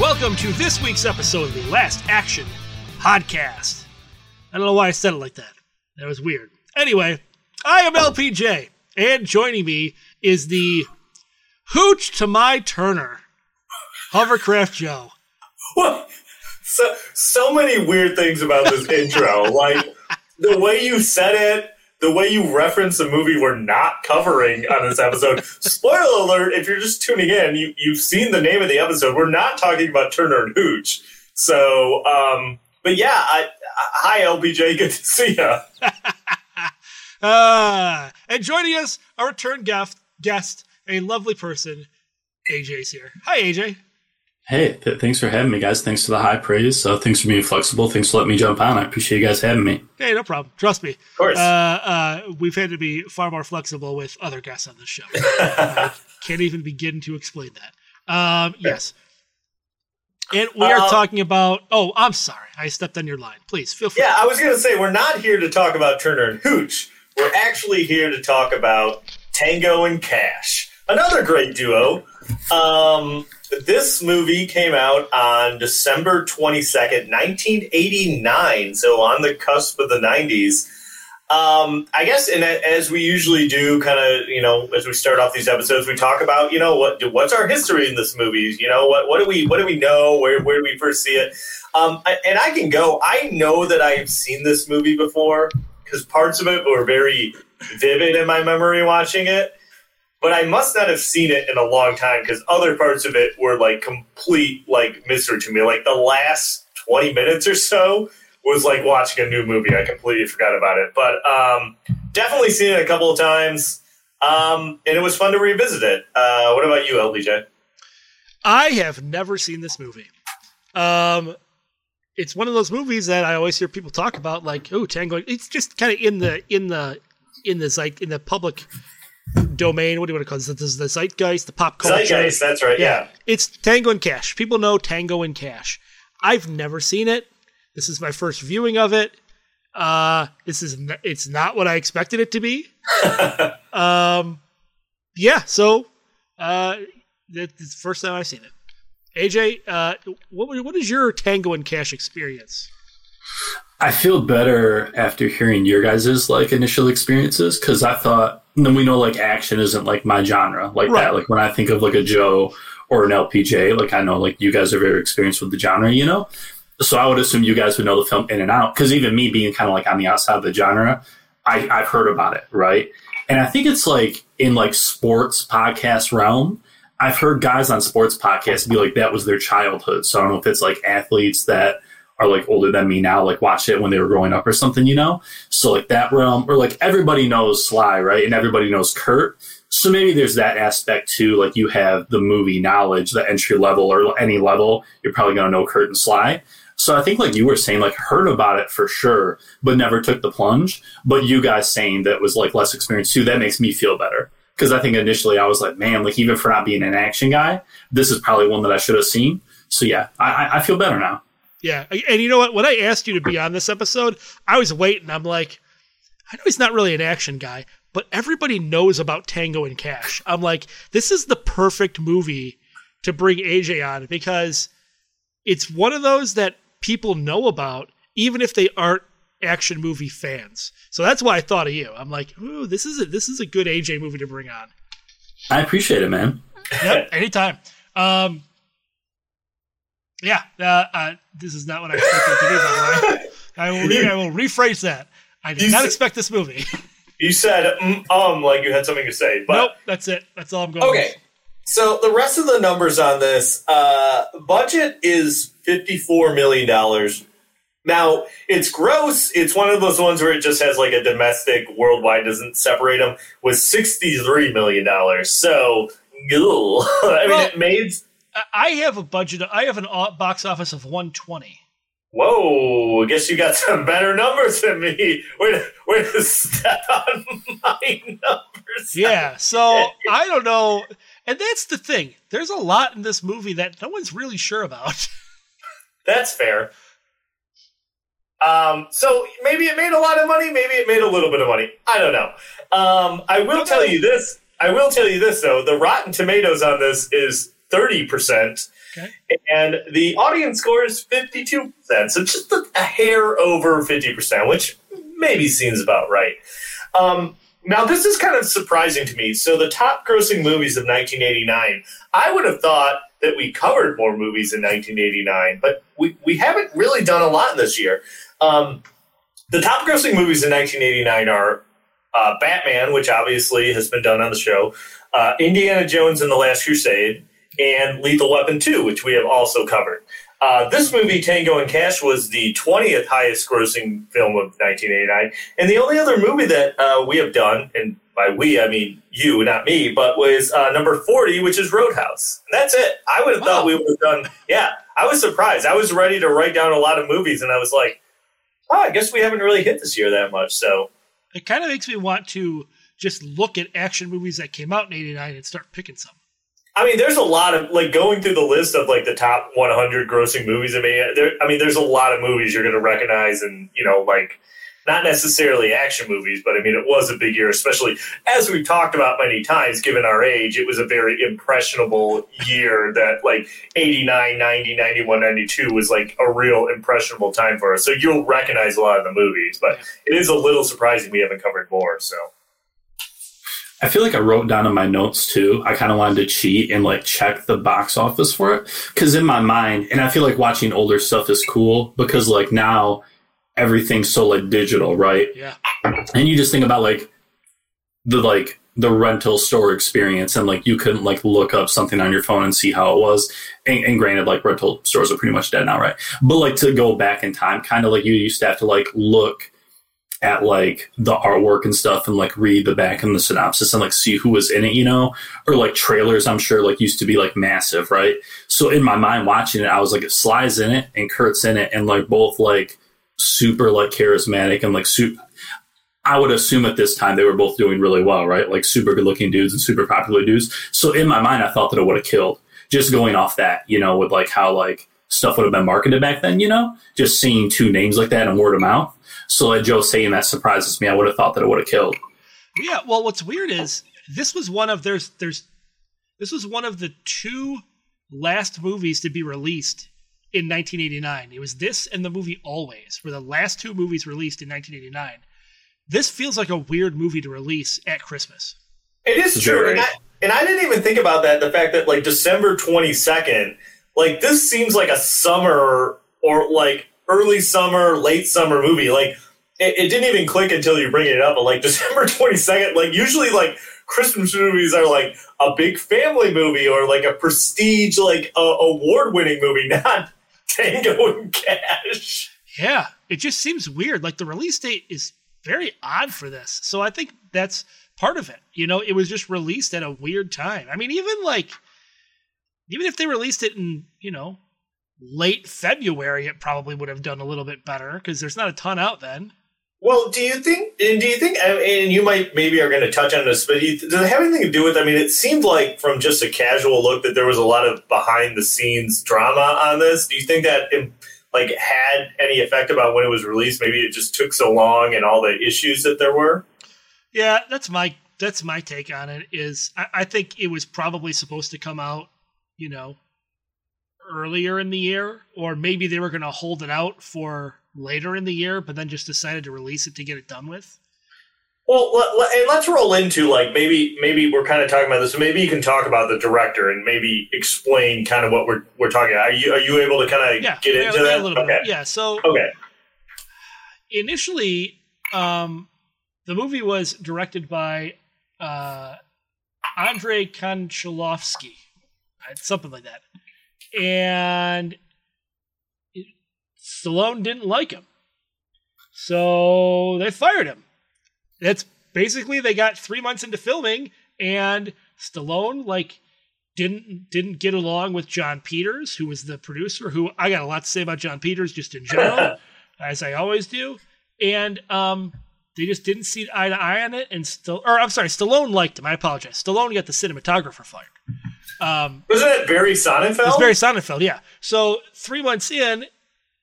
Welcome to this week's episode of the Last Action Podcast. I don't know why I said it like that. That was weird. Anyway, I am LPJ, and joining me is the Hooch to my Turner, Hovercraft Joe. What? So so many weird things about this intro. Like the way you said it, the way you reference a movie we're not covering on this episode. Spoiler alert, if you're just tuning in, you, you've seen the name of the episode. We're not talking about Turner and Hooch. So, um, but yeah, I, hi LBJ, good to see you. Uh, and joining us, our return guest, guest, a lovely person, AJ's here. Hi, AJ. Hey, th- thanks for having me, guys. Thanks for the high praise. Uh, thanks for being flexible. Thanks for letting me jump on. I appreciate you guys having me. Hey, no problem. Trust me. Of course. Uh, uh, we've had to be far more flexible with other guests on this show. I can't even begin to explain that. Um, yes. And we are Uh, talking about. Oh, I'm sorry. I stepped on your line. Please feel free. yeah, I was going to say, we're not here to talk about Turner and Hooch. We're actually here to talk about Tango and Cash, another great duo. Um, this movie came out on December 22nd, 1989, so on the cusp of the 90s. Um, I guess, and as we usually do, kind of, you know, as we start off these episodes, we talk about, you know, what what's our history in this movie? You know, what what do we what do we know? Where where do we first see it? Um, and I can go. I know that I've seen this movie before because parts of it were very vivid in my memory watching it. But I must not have seen it in a long time because other parts of it were like complete like mystery to me. Like the last twenty minutes or so was like watching a new movie. I completely forgot about it. But um, definitely seen it a couple of times, um, and it was fun to revisit it. Uh, what about you, LBJ? I have never seen this movie. Um, it's one of those movies that I always hear people talk about, like, oh, Tango. It's just kind of in the in the in the like in the public domain. What do you want to call this? This is the zeitgeist, the pop culture. Zeitgeist, that's right. Yeah. It's Tango and Cash. People know Tango and Cash. I've never seen it. This is my first viewing of it. Uh, this is n- it's not what I expected it to be. um, yeah. So, uh, that- this the first time I've seen it. AJ, uh, what what is your Tango and Cash experience? I feel better after hearing your guys' like initial experiences because I thought then we know like action isn't like my genre like Right. that. Like when I think of like a Joe or an LPJ, like I know like you guys are very experienced with the genre, you know. So I would assume you guys would know the film in and out because even me being kind of like on the outside of the genre, I, I've heard about it, right? And I think it's like in like sports podcast realm. I've heard guys on sports podcasts be like that was their childhood. So I don't know if it's like athletes that are like older than me now, like watched it when they were growing up or something, you know? So like that realm, or like everybody knows Sly, right? And everybody knows Kurt. So maybe there's that aspect too. Like you have the movie knowledge, the entry level or any level, you're probably going to know Kurt and Sly. So I think like you were saying, like heard about it for sure, but never took the plunge. But you guys saying that was like less experience too, that makes me feel better. Because I think initially I was like, man, like even for not being an action guy, this is probably one that I should have seen. So yeah, I- I feel better now. Yeah, and you know what? When I asked you to be on this episode, I was waiting. I'm like, I know he's not really an action guy, but everybody knows about Tango and Cash. I'm like, this is the perfect movie to bring AJ on because it's one of those that people know about, even if they aren't action movie fans. So that's why I thought of you. I'm like, ooh, this is a this is a good AJ movie to bring on. I appreciate it, man. Yep, anytime. Um, yeah, uh, uh, this is not what I expected to be. By the way, I will re- I will rephrase that. I did You not said- expect this movie. You said mm, um like you had something to say, but nope, that's it. That's all I'm going. To do. Okay. So the rest of the numbers on this uh, budget is fifty-four million dollars. Now it's gross. It's one of those ones where it just has like a domestic, worldwide doesn't separate them. Was sixty-three million dollars. So ew. I mean, Well- it made. I- have a budget. I have an box office of 120. Whoa, I guess you got some better numbers than me. Way to step on my numbers. Yeah, so I don't know. And that's the thing. There's a lot in this movie that no one's really sure about. That's fair. Um, so maybe it made a lot of money, maybe it made a little bit of money. I don't know. Um, I will tell you this. I will tell you this though. The Rotten Tomatoes on this is thirty percent, Okay. and the audience score is fifty-two percent. So just a, a hair over fifty percent, which maybe seems about right. Um, now this is kind of surprising to me. So the top grossing movies of 1989, I would have thought that we covered more movies in 1989, but we, we haven't really done a lot this year. Um, the top grossing movies in 1989 are uh, Batman, which obviously has been done on the show, uh, Indiana Jones and the Last Crusade, and Lethal Weapon 2, which we have also covered. Uh, this movie, Tango and Cash, was the 20th highest grossing film of 1989. And the only other movie that uh, we have done, and by we, I mean you, not me, but was uh, number 40, which is Roadhouse. And that's it. I would have Wow. thought we would have done, yeah, I was surprised. I was ready to write down a lot of movies, and I was like, oh, I guess we haven't really hit this year that much. So, It kind of makes me want to just look at action movies that came out in 89 and start picking some. I mean, there's a lot of like going through the list of like the top 100 grossing movies. I mean, there, I mean, there's a lot of movies you're going to recognize, and you know, like not necessarily action movies, but I mean, it was a big year, especially as we've talked about many times. Given our age, it was a very impressionable year. That like 89, 90, 91, 92 was like a real impressionable time for us. So you'll recognize a lot of the movies, but it is a little surprising we haven't covered more. So. I feel like I wrote down in my notes too. I kind of wanted to cheat and like check the box office for it because in my mind, and I feel like watching older stuff is cool because like now everything's so like digital, right? Yeah. And you just think about like the like the rental store experience and like you couldn't like look up something on your phone and see how it was. And, and granted, like rental stores are pretty much dead now, right? But like to go back in time, kind of like you used to have to like look at like the artwork and stuff and like read the back and the synopsis and like see who was in it, you know, or like trailers. I'm sure like used to be like massive, right? So in my mind, watching it, I was like, Sly's in it and Kurt's in it, and like both like super like charismatic and like super. I would assume at this time they were both doing really well, right? Like super good looking dudes and super popular dudes. So in my mind, I thought that it would have killed just going off that, you know, with like how like stuff would have been marketed back then, you know, just seeing two names like that and word of mouth. So like Joe saying that surprises me. I would have thought that it would have killed. Yeah, well, what's weird is this was one of there's there's this was one of the two last movies to be released in 1989. It was this and the movie Always were the last two movies released in 1989. This feels like a weird movie to release at Christmas. It is true, and I, and I didn't even think about that. The fact that like December twenty second, like this seems like a summer or like early summer, late summer movie. Like it, it didn't even click until you bring it up. But like December twenty second, like usually like Christmas movies are like a big family movie or like a prestige like uh, award winning movie, not Tango and Cash. Yeah, it just seems weird. Like the release date is very odd for this. So I think that's part of it. You know, it was just released at a weird time. I mean, even like even if they released it in, you know, late February, it probably would have done a little bit better because there's not a ton out then. Well, do you think? And do you think? And you might maybe are going to touch on this, but does it have anything to do with? I mean, it seemed like from just a casual look that there was a lot of behind the scenes drama on this. Do you think that it, like had any effect about when it was released? Maybe it just took so long and all the issues that there were. Yeah, that's my that's my take on it. Is I, I think it was probably supposed to come out, you know, earlier in the year, or maybe they were going to hold it out for later in the year, but then just decided to release it to get it done with. Well, and let's roll into like maybe maybe we're kind of talking about this. So maybe you can talk about the director and maybe explain kind of what we're we're talking about. Are you are you able to kind of Yeah, get into yeah, that? a little okay. bit. Yeah, so Okay. initially, um, the movie was directed by uh, Andrei Konchalovsky, uh, something like that, and it, Stallone didn't like him, so they fired him. That's basically they got three months into filming, and Stallone like didn't didn't get along with Jon Peters, who was the producer. Who I got a lot to say about Jon Peters just in general, as I always do. And um, they just didn't see eye to eye on it. And still, or I'm sorry, Stallone liked him. I apologize. Stallone got the cinematographer fired. Um, Wasn't it Barry Sonnenfeld? it's Barry Sonnenfeld, yeah. So three months in,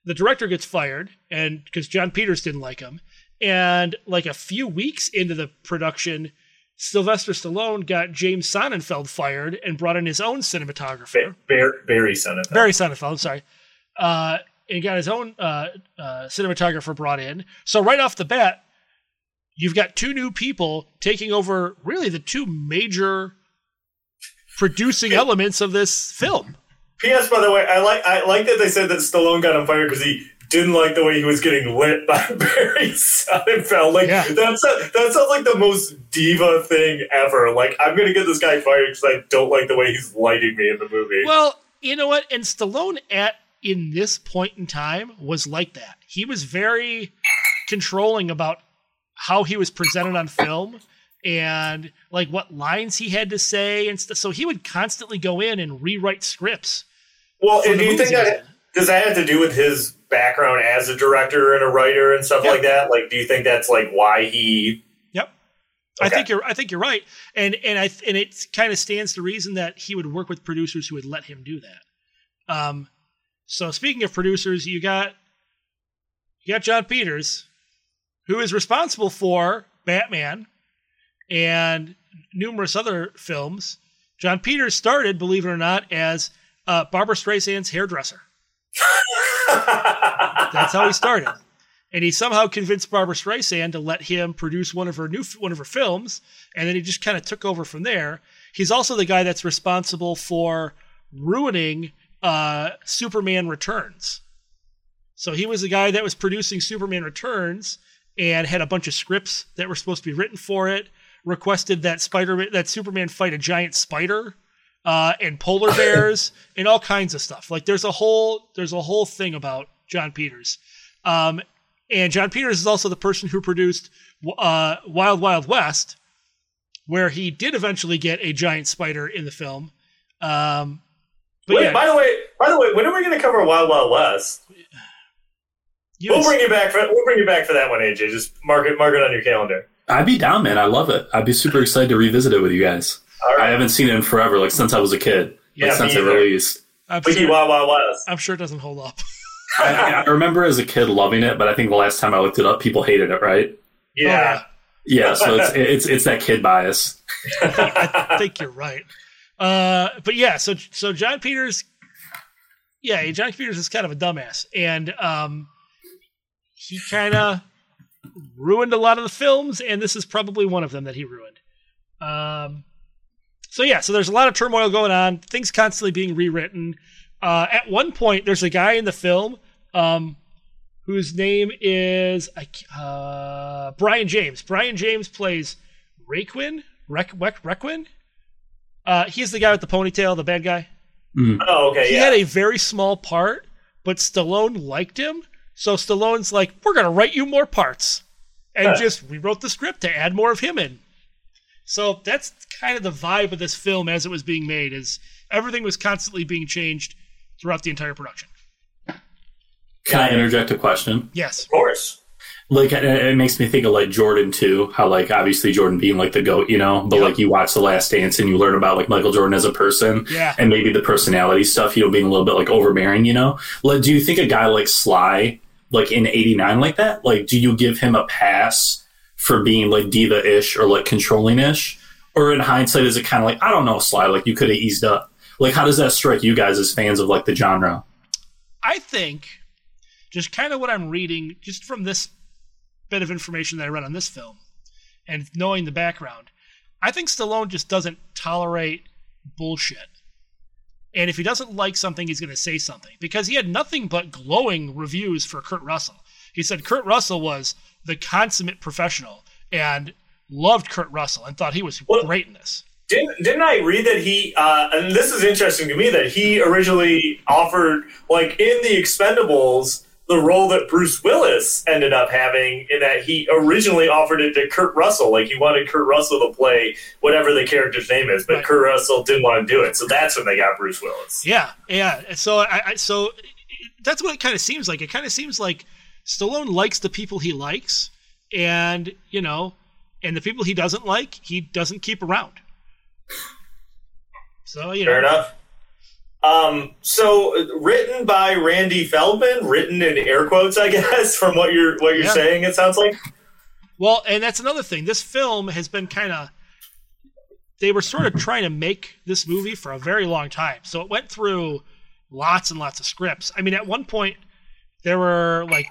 the director gets fired, and because Jon Peters didn't like him, and like a few weeks into the production, Sylvester Stallone got James Sonnenfeld fired and brought in his own cinematographer, Ba- Bar- Barry Sonnenfeld. Barry Sonnenfeld. I'm sorry, uh, and got his own uh, uh, cinematographer brought in. So right off the bat, you've got two new people taking over really the two major producing elements of this film. P.S. By the way, I like I like that they said that Stallone got on fire because he didn't like the way he was getting lit by Barry Sonnenfeld. Like Yeah. that's a, that sounds like the most diva thing ever. Like I'm gonna get this guy fired because I don't like the way he's lighting me in the movie. Well, you know what? And Stallone at in this point in time was like that. He was very controlling about how he was presented on film and like what lines he had to say and stuff. So he would constantly go in and rewrite scripts. Well, and do you think movies he was that does that have to do with his background as a director and a writer and stuff Yeah. like that? Like, do you think that's like why he? Yep. I think you're I think you're right. And and I and it kind of stands to reason that he would work with producers who would let him do that. Um so speaking of producers, you got you got Jon Peters, who is responsible for Batman and numerous other films. John Peters started, believe it or not, as uh, Barbra Streisand's hairdresser. That's how he started. And he somehow convinced Barbra Streisand to let him produce one of her new one of her films, and then he just kind of took over from there. He's also the guy that's responsible for ruining uh, Superman Returns. So he was the guy that was producing Superman Returns and had a bunch of scripts that were supposed to be written for it. Requested that Spider that Superman fight a giant spider uh, and polar bears and all kinds of stuff. Like there's a whole there's a whole thing about Jon Peters. Um, and Jon Peters is also the person who produced uh, Wild Wild West, where he did eventually get a giant spider in the film. Um, but Wait, yeah, by the way, by the way, when are we going to cover Wild Wild West? We'll bring you back for we'll bring you back for that one, AJ. Just mark it mark it on your calendar. I'd be down, man. I love it. I'd be super excited to revisit it with you guys. All I haven't seen it in forever, like since I was a kid. Like since me it released. I'm Wiki sure, Wild Wild West. I'm sure it doesn't hold up. I, I remember as a kid loving it, but I think the last time I looked it up, people hated it, right? Yeah. Yeah, so it's it's it's that kid bias. I think you're right. Uh, but yeah, so so Jon Peters, yeah, Jon Peters is kind of a dumbass, and um, he kind of ruined a lot of the films, and this is probably one of them that he ruined. Um, so yeah, so there's a lot of turmoil going on, things constantly being rewritten. Uh, at one point, there's a guy in the film um, whose name is uh, Brian James. Brian James plays Raquin. Rec- Rec- Requin. Uh, he's the guy with the ponytail, the bad guy. Oh, okay. He Yeah. had a very small part, but Stallone liked him. So Stallone's like, "We're gonna write you more parts," and Huh. just rewrote the script to add more of him in. So that's kind of the vibe of this film as it was being made. Is everything was constantly being changed throughout the entire production. Can I interject a question? Yes. of course. Like it, it makes me think of like Jordan too. How like obviously Jordan being like the goat, you know, but Yep. like you watch The Last Dance and you learn about like Michael Jordan as a person, Yeah. and maybe the personality stuff, you know, being a little bit like overbearing, you know. Like, do you think a guy like Sly, like in '89, like that, like, do you give him a pass for being like diva-ish or like controlling-ish, or in hindsight, is it kind of like I don't know, Sly, like you could have eased up. Like, how does that strike you guys as fans of like the genre? I think just kind of what I'm reading, just from this bit of information that I read on this film and knowing the background, I think Stallone just doesn't tolerate bullshit. And if he doesn't like something, he's going to say something because he had nothing but glowing reviews for Kurt Russell. He said Kurt Russell was the consummate professional and loved Kurt Russell and thought he was Well- great in this. Didn't, didn't I read that he, uh, and this is interesting to me, that he originally offered, like in the Expendables, the role that Bruce Willis ended up having in that he originally offered it to Kurt Russell. Like he wanted Kurt Russell to play whatever the character's name is, but Right. Kurt Russell didn't want to do it. So that's when they got Bruce Willis. Yeah, yeah. So I, I so that's what it kind of seems like. It kind of seems like Stallone likes the people he likes, and you know, and the people he doesn't like, he doesn't keep around. So you know, Fair enough. Um, so written by Randy Feldman, written in air quotes, I guess, from what you're what you're Yeah. saying, it sounds like. Well, and that's another thing. This film has been kind of. They were sort of trying to make this movie for a very long time. So it went through lots and lots of scripts. I mean, at one point, there were like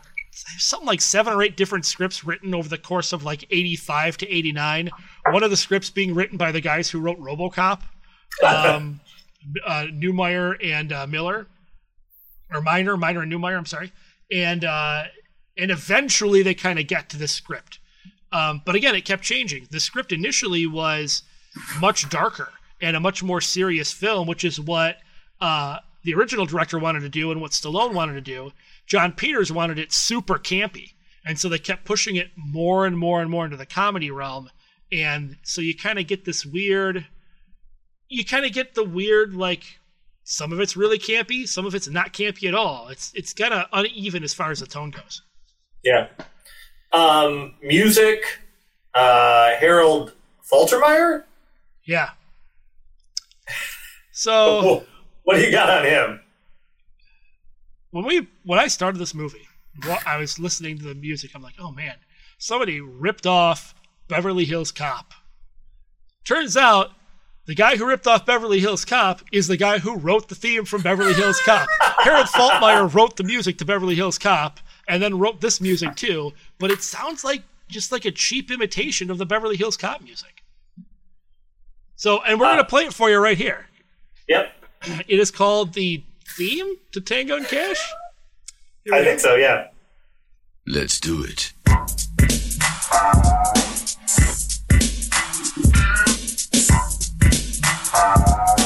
something like seven or eight different scripts written over the course of like 85 to 89. One of the scripts being written by the guys who wrote Robocop, um, uh, Neumeier and uh, Miller, or Miner, Miner and Neumeier, I'm sorry. And, uh, and eventually they kind of get to this script. Um, but again, it kept changing. The script initially was much darker and a much more serious film, which is what uh, the original director wanted to do and what Stallone wanted to do. Jon Peters wanted it super campy. And so they kept pushing it more and more and more into the comedy realm. And so you kind of get this weird, you kind of get the weird, like, some of it's really campy, some of it's not campy at all. It's it's kind of uneven as far as the tone goes. Yeah. Um, music, uh, Harold Faltermeyer. Yeah. So what do you got on him? when we when I started this movie, I was listening to the music. I'm like, oh man, somebody ripped off Beverly Hills Cop. Turns out the guy who ripped off Beverly Hills Cop is the guy who wrote the theme from Beverly Hills Cop. Harold Faltermeyer wrote the music to Beverly Hills Cop and then wrote this music too, but it sounds like just like a cheap imitation of the Beverly Hills Cop music. So, and we're going to play it for you right here. Yep, It is called the theme to Tango and Cash. Here we I go. think so. Yeah. Let's do it. All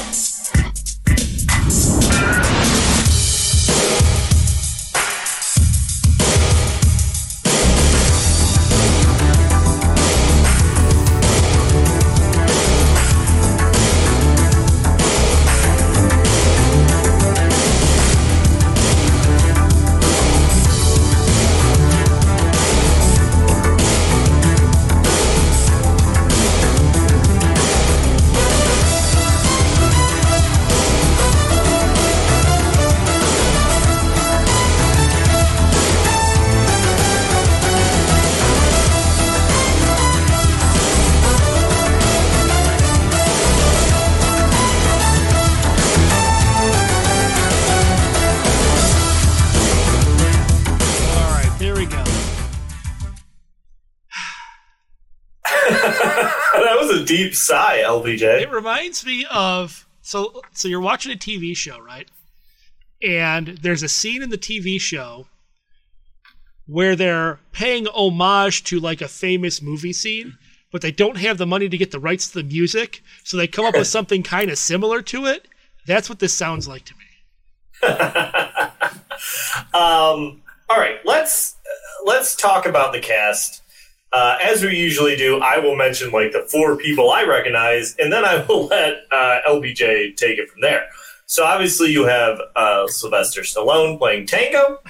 deep sigh, LBJ. It reminds me of so so you're watching a TV show, right? And there's a scene in the TV show where they're paying homage to like a famous movie scene, but they don't have the money to get the rights to the music, so they come up with something kind of similar to it. That's what this sounds like to me. Um, all right, let's let's talk about the cast. Uh, as we usually do, I will mention like the four people I recognize, and then I will let uh, LBJ take it from there. So obviously, you have uh, Sylvester Stallone playing Tango.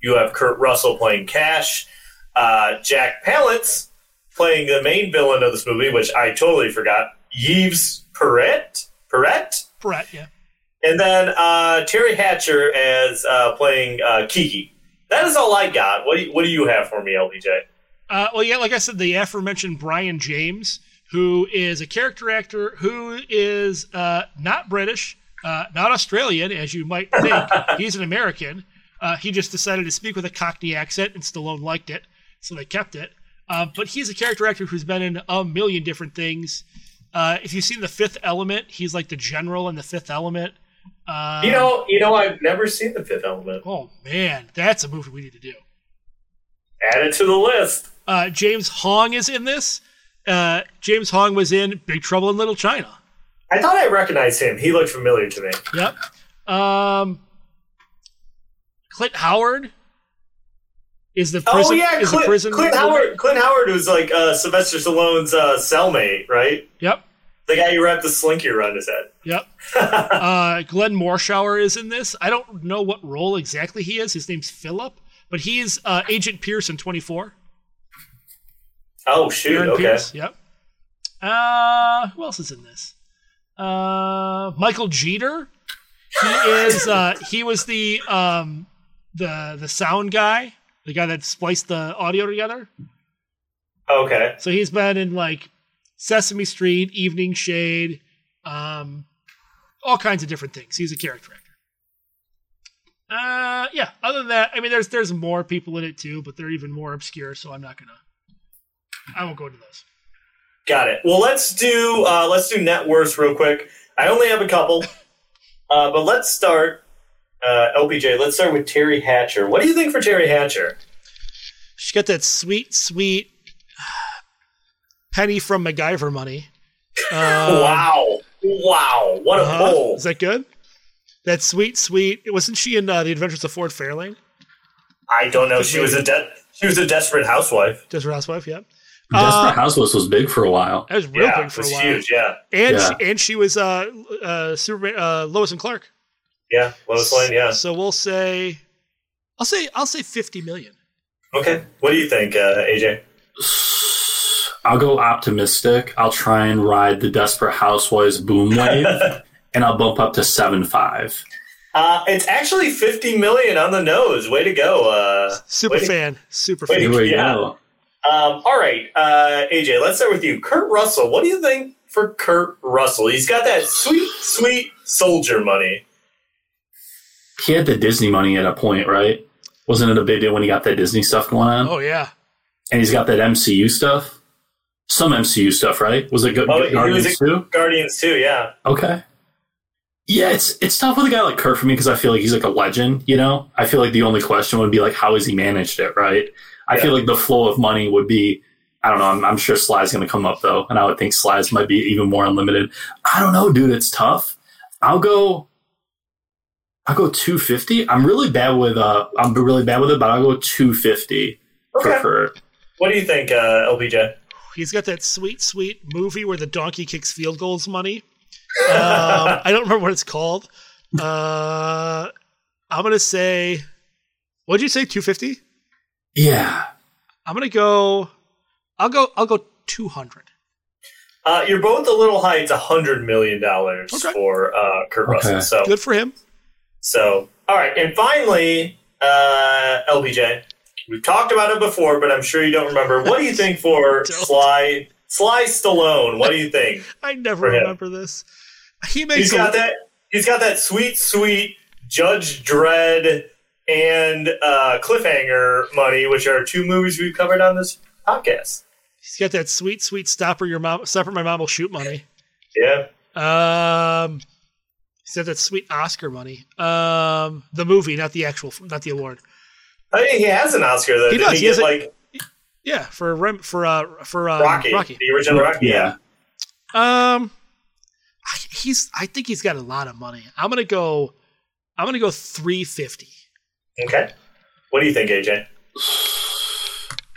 You have Kurt Russell playing Cash. Uh, Jack Palance playing the main villain of this movie, which I totally forgot. Yves Perret. Perret. Perret. yeah. And then uh, Teri Hatcher as uh, playing uh, Kiki. That is all I got. What do you, what do you have for me, LBJ? Uh, well, yeah, like I said, the aforementioned Brian James, who is a character actor who is uh, not British, uh, not Australian, as you might think. He's an American. Uh, he just decided to speak with a Cockney accent, and Stallone liked it, so they kept it. Uh, but he's a character actor who's been in a million different things. Uh, if you've seen The Fifth Element, he's like the general in The Fifth Element. Uh, You know, you know, I've never seen The Fifth Element. oh man, that's a movie we need to do. Add it to the list. Uh, James Hong is in this. Uh, James Hong was in Big Trouble in Little China. I thought I recognized him. He looked familiar to me. Yep. Um, Clint Howard Is the prison? oh yeah, is Clint, prison? Clint Howard. Clint Howard was like uh, Sylvester Stallone's uh, cellmate, right? Yep. The guy who wrapped the slinky around his head. Yep. uh, Glenn Morshower is in this. I don't know what role exactly he is. His name's Philip, but he's uh, Agent Pierce in 24. Oh shoot! Aaron okay. Pierce. Yep. Uh, who else is in this? Uh, Michael Jeter. He is. Uh, he was the um, the the sound guy, the guy that spliced the audio together. Okay. So he's been in like Sesame Street, Evening Shade, um, all kinds of different things. He's a character actor. Uh, yeah. Other than that, I mean, there's there's more people in it too, but they're even more obscure. So I'm not gonna. I won't go into those. Got it. Well, let's do uh, let's do net worths real quick. I only have a couple, uh, but let's start. Uh, LPJ, let's start with Teri Hatcher. What do you think for Teri Hatcher? She got that sweet, sweet penny from MacGyver money. Um, wow, wow, what a uh-huh. pull! Is that good? That sweet, sweet. Wasn't she in uh, the Adventures of Ford Fairlane? I don't know. She was a de- she was a desperate housewife. Desperate Housewife. Yep. Desperate Uh, Housewives was big for a while. That was real yeah, big for it was a while. huge. Yeah, And Yeah. she, and she was uh, uh, Superman, uh, Lois and Clark. yeah. Lois Lane. Yeah. So we'll say, I'll say, I'll say fifty million. Okay. What do you think, uh, AJ? I'll go optimistic. I'll try and ride the Desperate Housewives boom wave, and I'll bump up to seven five. Uh, it's actually fifty million on the nose. Way to go! Uh, Super way to- fan, super fan. Here we Yeah. go. Um, all right, uh, AJ, let's start with you. Kurt Russell. What do you think for Kurt Russell? He's got that sweet, sweet soldier money. He had the Disney money at a point, right? Wasn't it a big deal when he got that Disney stuff going on? Oh yeah, And he's got that MCU stuff. Some MCU stuff, right? Was it good? Oh, Guardians was too? Guardians too. Yeah. Okay. Yeah, it's it's tough with a guy like Kurt for me because I feel like he's like a legend. You know, I feel like the only question would be like, how has he managed it? Right. I Yeah. feel like the flow of money would be. I don't know. I'm, I'm sure Sly's going to come up though, and I would think Sly's might be even more unlimited. I don't know, dude. It's tough. I'll go. I'll go 250. I'm really bad with uh. I'm really bad with it, but I'll go 250 for Okay. Kurt. What do you think, uh, LBJ? he's got that sweet, sweet movie where the donkey kicks field goals money. Um, I don't remember what it's called. Uh, I'm gonna say, what did you say? Two fifty. Yeah. I'm gonna go. I'll go. I'll go two hundred. Uh, you're both a little high. It's a hundred million dollars Okay. for uh, Kurt Russell. So, Good for him. so all right. And finally, uh, LBJ, we've talked about it before, but I'm sure you don't remember. What do you think for Sly Sly Stallone? What do you think? I never remember this. He makes He's a- got that. He's got that sweet, sweet Judge Dredd and uh, Cliffhanger money, which are two movies we've covered on this podcast. He's got that sweet, sweet stopper your mom, stopper my mom will shoot money. Yeah. Um, he's got that sweet Oscar money. Um, the movie, not the actual, not the award. I mean, he has an Oscar though. He Didn't does. he He has a- like Yeah, for Rem, for uh for um, Rocky, Rocky. the original Rocky? Yeah. Um, he's. I think he's got a lot of money. I'm gonna go. I'm gonna go three fifty. Okay. What do you think, AJ?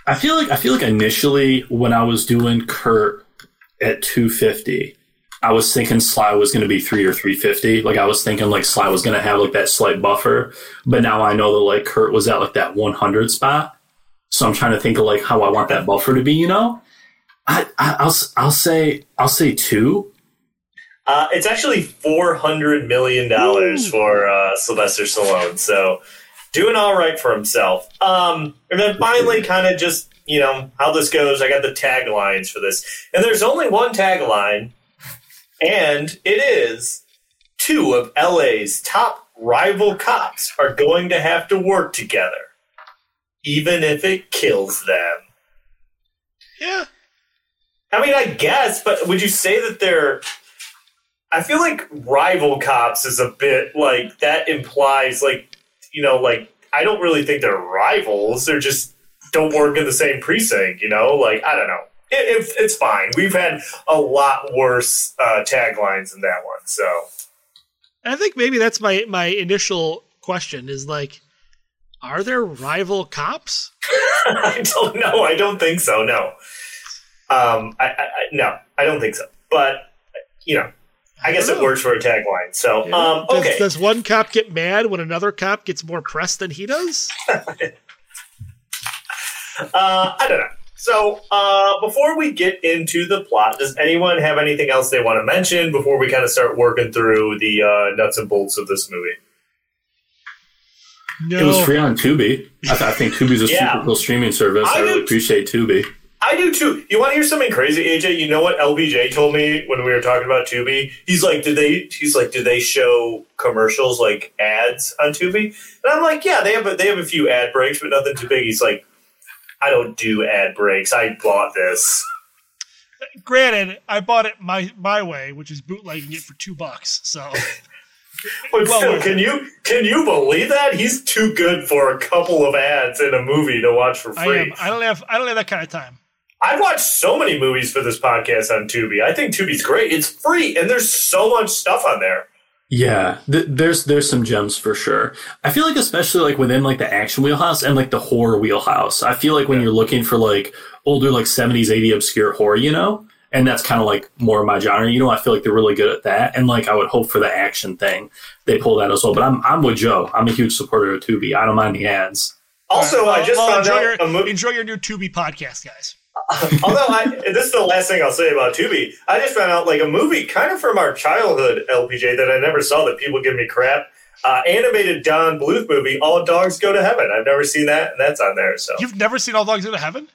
I feel like I feel like initially when I was doing Kurt at 250, I was thinking Sly was going to be three or 350. Like I was thinking like Sly was going to have like that slight buffer, but now I know that like Kurt was at like that 100 spot. So I'm trying to think of like how I want that buffer to be. You know, I, I I'll I'll say I'll say two. Uh, it's actually four hundred million dollars for uh, Sylvester Stallone. So doing all right for himself. Um, and then finally, kind of just you know how this goes. I got the taglines for this, and there's only one tagline, and it is two of LA's top rival cops are going to have to work together, even if it kills them. Yeah, I mean, I guess, but would you say that they're? I feel like rival cops is a bit like that implies like you know like I don't really think they're rivals. They're just don't work in the same precinct. You know, like I don't know. It, it, it's fine. We've had a lot worse uh, taglines than that one. So I think maybe that's my my initial question is like, Are there rival cops? I don't know. I don't think so. No. Um, I, I, I no, I don't think so. But you know, I, guess don't it works for a tagline. So, Yeah. um, Does- okay. Does, one cop get mad when another cop gets more press than he does? Uh, I don't know. So, uh, before we get into the plot, does anyone have anything else they want to mention before we kind of start working through the uh, nuts and bolts of this movie? No. It was free on Tubi. I, th- I think Tubi's a Yeah. super cool streaming service. I I, really do- appreciate Tubi. I do too. You want to hear something crazy, AJ? You know what LBJ told me when we were talking about Tubi? He's like, "Did they?" He's like, "Do they show commercials like ads on Tubi?" And I'm like, "Yeah, they have. A, they have a few ad breaks, but nothing too big." He's like, "I don't do ad breaks. I bought this." Granted, I bought it my my way, which is bootlegging it for two bucks. So But Well, still, can you can you believe that he's too good for a couple of ads in a movie to watch for I free? am. I don't have. I don't have that kind of time. I've watched so many movies for this podcast on Tubi. I think Tubi's great. It's free, and there's so much stuff on there. Yeah, th- there's there's some gems for sure. I feel like especially like within like the action wheelhouse and like the horror wheelhouse. I feel like when you're looking for like older like 70s 80s obscure horror, you know, and that's kind of like more of my genre. You know, I feel like they're really good at that. And like I would hope for the action thing, they pull that as well. But I'm I'm with Joe. I'm a huge supporter of Tubi. I don't mind the ads. Also, I just Well, found enjoy out your, a movie. enjoy your new Tubi podcast, guys. Although I, this is the last thing I'll say about Tubi. I just found out like a movie kind of from our childhood, LPJ, that I never saw that people give me crap. Uh, animated Don Bluth movie, All Dogs Go to Heaven. I've never seen that, and that's on there. So You've never seen All Dogs Go to Heaven?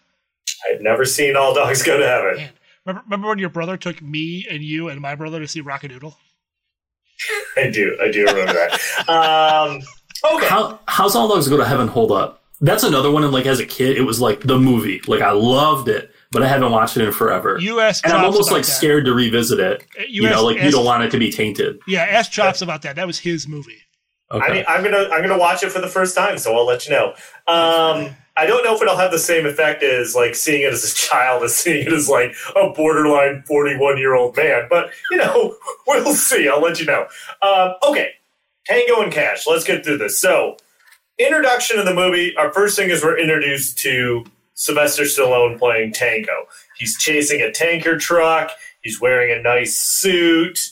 I've never seen All Dogs Go to Heaven. Man, remember, remember when your brother took me and you and my brother to see Rock-a-Doodle? I do, I do remember that. Um, okay, How how's All Dogs Go to Heaven hold up? That's another one. And like as a kid, it was like the movie. Like I loved it, but I haven't watched it in forever. You asked and I'm almost like that. scared to revisit it. Uh, You, you know, asked- like you don't want it to be tainted. Yeah, ask Chops about that. That was his movie. Okay. I mean, I'm gonna I'm gonna watch it for the first time, so I'll let you know. Um, I don't know if it'll have the same effect as like seeing it as a child as seeing it as like a borderline 41 year old man, but you know we'll see. I'll let you know. Um, okay, Tango and Cash. Let's get through this. So, introduction of the movie. Our first thing is we're introduced to Sylvester Stallone playing Tango. He's chasing a tanker truck. He's wearing a nice suit,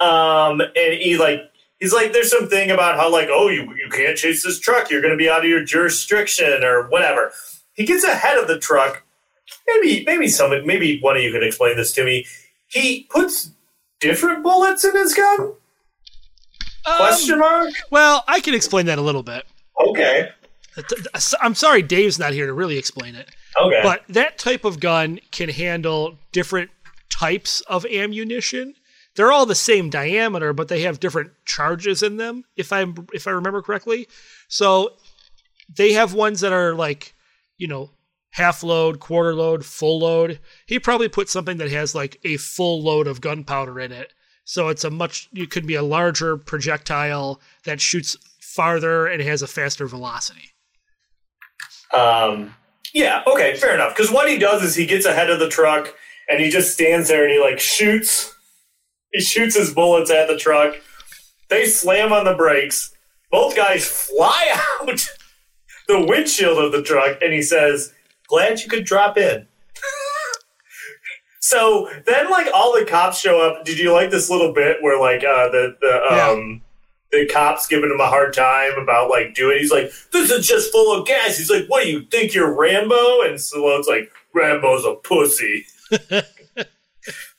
um, and he like he's like, there's something about how like, oh, you you can't chase this truck. You're going to be out of your jurisdiction or whatever. He gets ahead of the truck. Maybe maybe some maybe one of you can explain this to me. He puts different bullets in his gun. Um, Question mark. Well, I can explain that a little bit. Okay. I'm sorry, Dave's not here to really explain it. Okay. But that type of gun can handle different types of ammunition. They're all the same diameter, but they have different charges in them. If I if I remember correctly, so they have ones that are like, you know, half load, quarter load, full load. He probably put something that has like a full load of gunpowder in it. So it's a much it could be a larger projectile that shoots farther and has a faster velocity. Um, yeah, okay, fair enough. Because what he does is he gets ahead of the truck and he just stands there and he like shoots. He shoots his bullets at the truck. They slam on the brakes. Both guys fly out the windshield of the truck, and he says, "Glad you could drop in." so then, like all the cops show up. Did you like this little bit where like uh, the the Yeah. The cops giving him a hard time about like doing? He's like, "This is just full of gas." He's like, "What do you think you're Rambo?" And Stallone's like, "Rambo's a pussy."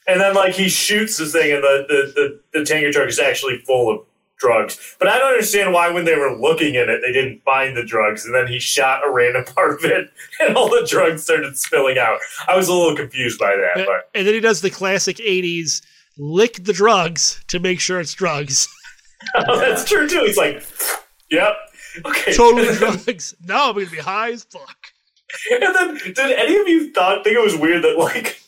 and then like he shoots this thing, and the the the, the tanker truck is actually full of drugs. But I don't understand why when they were looking in it, they didn't find the drugs, and then he shot a random part of it, and all the drugs started spilling out. I was a little confused by that, And, but and then he does the classic 80s lick the drugs to make sure it's drugs. oh, that's true too. He's like, "Yep, okay." totally drugs. Now I'm going to be high as fuck. And then, did any of you thought think it was weird that like,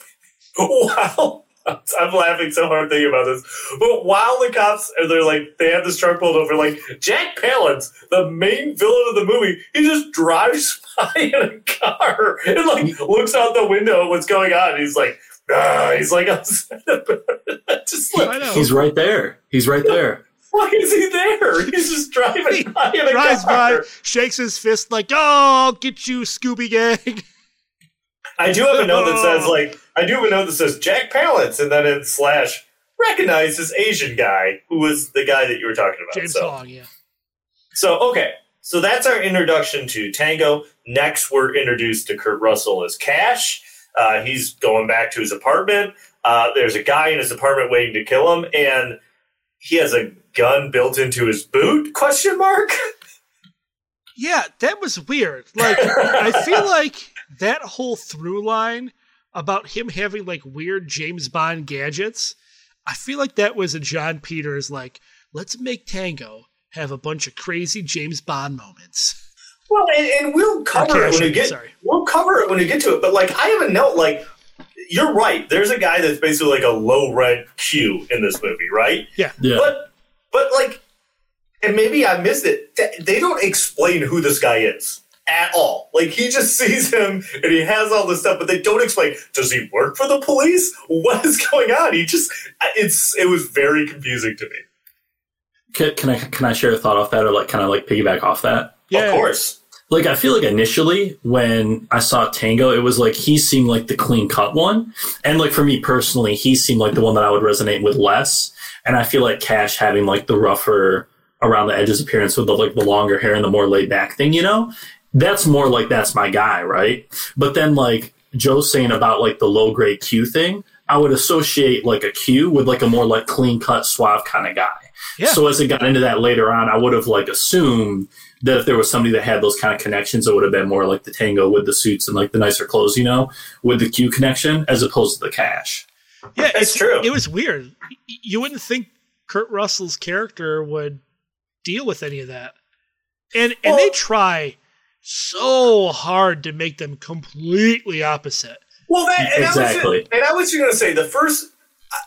wow, I'm laughing so hard thinking about this. But while the cops are they're like they have this truck pulled over, like Jack Palance, the main villain of the movie, he just drives by in a car and like looks out the window at what's going on. And he's like, ah, he's like upset about it. just like He's right there. He's right there. Why is he there? He's just driving He by in a drives car. by, shakes his fist like, "Oh, I'll get you, Scooby Gang." I do have a note that says like I do have a note that says Jack Palance, and then in slash recognize this Asian guy who was the guy that you were talking about. James so. Hong, yeah. So okay, so that's our introduction to Tango. Next, we're introduced to Kurt Russell as Cash. Uh, he's going back to his apartment. Uh, there's a guy in his apartment waiting to kill him, and he has a gun built into his boot? Question mark. Yeah, that was weird. Like, I feel like that whole through line about him having like weird James Bond gadgets, I feel like that was a Jon Peters like, let's make Tango have a bunch of crazy James Bond moments. Well, and, and we'll cover it when we get sorry. we'll cover it when we get to it. But like, I have a note. Like, you're right. There's a guy that's basically like a low rent Q in this movie, right? Yeah. Yeah. But but like, and maybe I missed it. They don't explain who this guy is at all. Like he just sees him and he has all this stuff, but they don't explain. Does he work for the police? What is going on? He just it's it was very confusing to me. Can, can I can I share a thought off that, or like kind of like piggyback off that? Yeah. Of course. Like I feel like initially when I saw Tango, it was like he seemed like the clean cut one, and like for me personally, he seemed like the one that I would resonate with less. And I feel like Cash having like the rougher around the edges appearance with the like the longer hair and the more laid back thing, you know, that's more like that's my guy, right? But then like Joe saying about like the low grade Q thing, I would associate like a Q with like a more like clean cut, suave kind of guy. Yeah. So as it got into that later on, I would have like assumed that if there was somebody that had those kind of connections, it would have been more like the Tango with the suits and like the nicer clothes, you know, with the Q connection as opposed to the Cash. Yeah, That's true. It was weird. You wouldn't think Kurt Russell's character would deal with any of that, and and they try so hard to make them completely opposite. Well, that and I was, and I was going to say the first,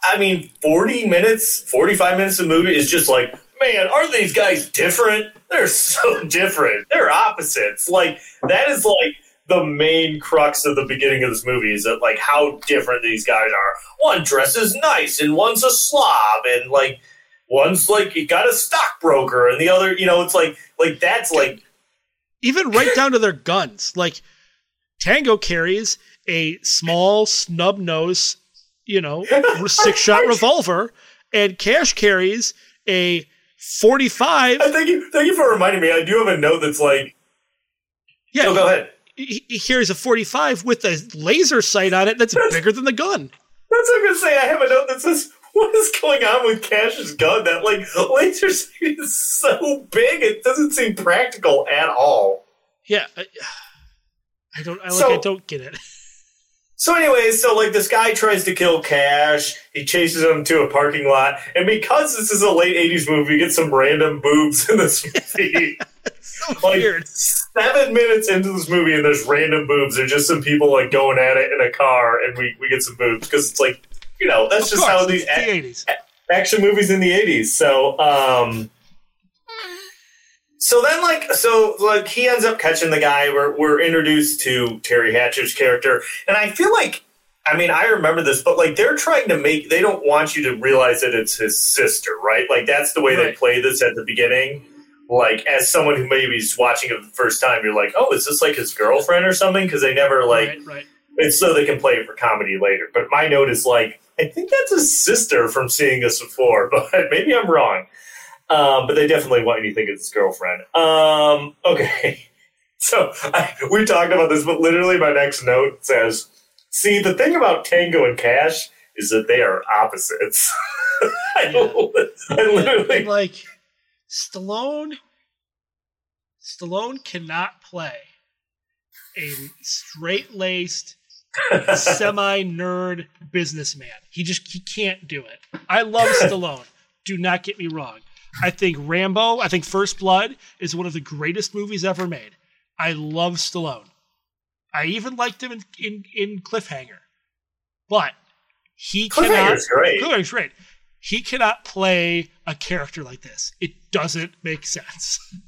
I mean, forty minutes, forty-five minutes of the movie is just like, man, aren't these guys different? They're so different. They're opposites. Like that is like the main crux of the beginning of this movie is that like how different these guys are. One dresses nice, and one's a slob, and like one's like he got a stockbroker, and the other, you know, it's like like that's like Even right down to their guns. Like Tango carries a small snub nose, you know, six shot revolver, and Cash carries a forty five. Uh, thank you, thank you for reminding me. I do have a note that's like, Yeah, no, go ahead. he, he a 45 with a laser sight on it that's bigger than the gun. That's what I'm gonna say. I have a note that says, "What is going on with Cash's gun? That like oh. laser sight is so big, it doesn't seem practical at all." Yeah, I, I don't. I like. So- I don't get it. So, anyways, so like this guy tries to kill Cash. He chases him to a parking lot, and because this is a late '80s movie, we get some random boobs in this movie. So like weird. seven minutes into this movie, and there's random boobs. There's just some people like going at it in a car, and we, we get some boobs because it's like you know that's Of just course, how these the 80s. action movies in the 80s. So, um, so then like, so like he ends up catching the guy. We're, we're introduced to Teri Hatcher's character. And I feel like, I mean, I remember this, but like they're trying to make, they don't want you to realize that it's his sister, right? Like that's the way they play this at the beginning. Like as someone who maybe is watching it the first time, you're like, oh, is this like his girlfriend or something? Because they never like, right, right. it's so they can play it for comedy later. But my note is like, I think that's his sister from seeing us before, but maybe I'm wrong. Um, but they definitely want you to think it's his girlfriend. Um, okay. So I, we talked about this, but literally my next note says, see, the thing about Tango and Cash is that they are opposites. I, I literally, like Stallone, Stallone cannot play a straight laced, semi nerd businessman. He just he can't do it. I love Stallone. Do not get me wrong. I think Rambo, I think First Blood is one of the greatest movies ever made. I love Stallone. I even liked him in, in, in Cliffhanger. But he cannot Cliffhanger's great. Cliffhanger's great. He cannot play a character like this. It doesn't make sense.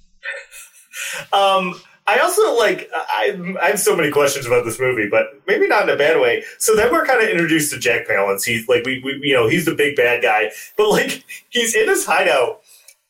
Um, I also like I, I have so many questions about this movie, but maybe not in a bad way. So then we're kind of introduced to Jack Palance. He's like we, we you know he's the big bad guy, but like he's in his hideout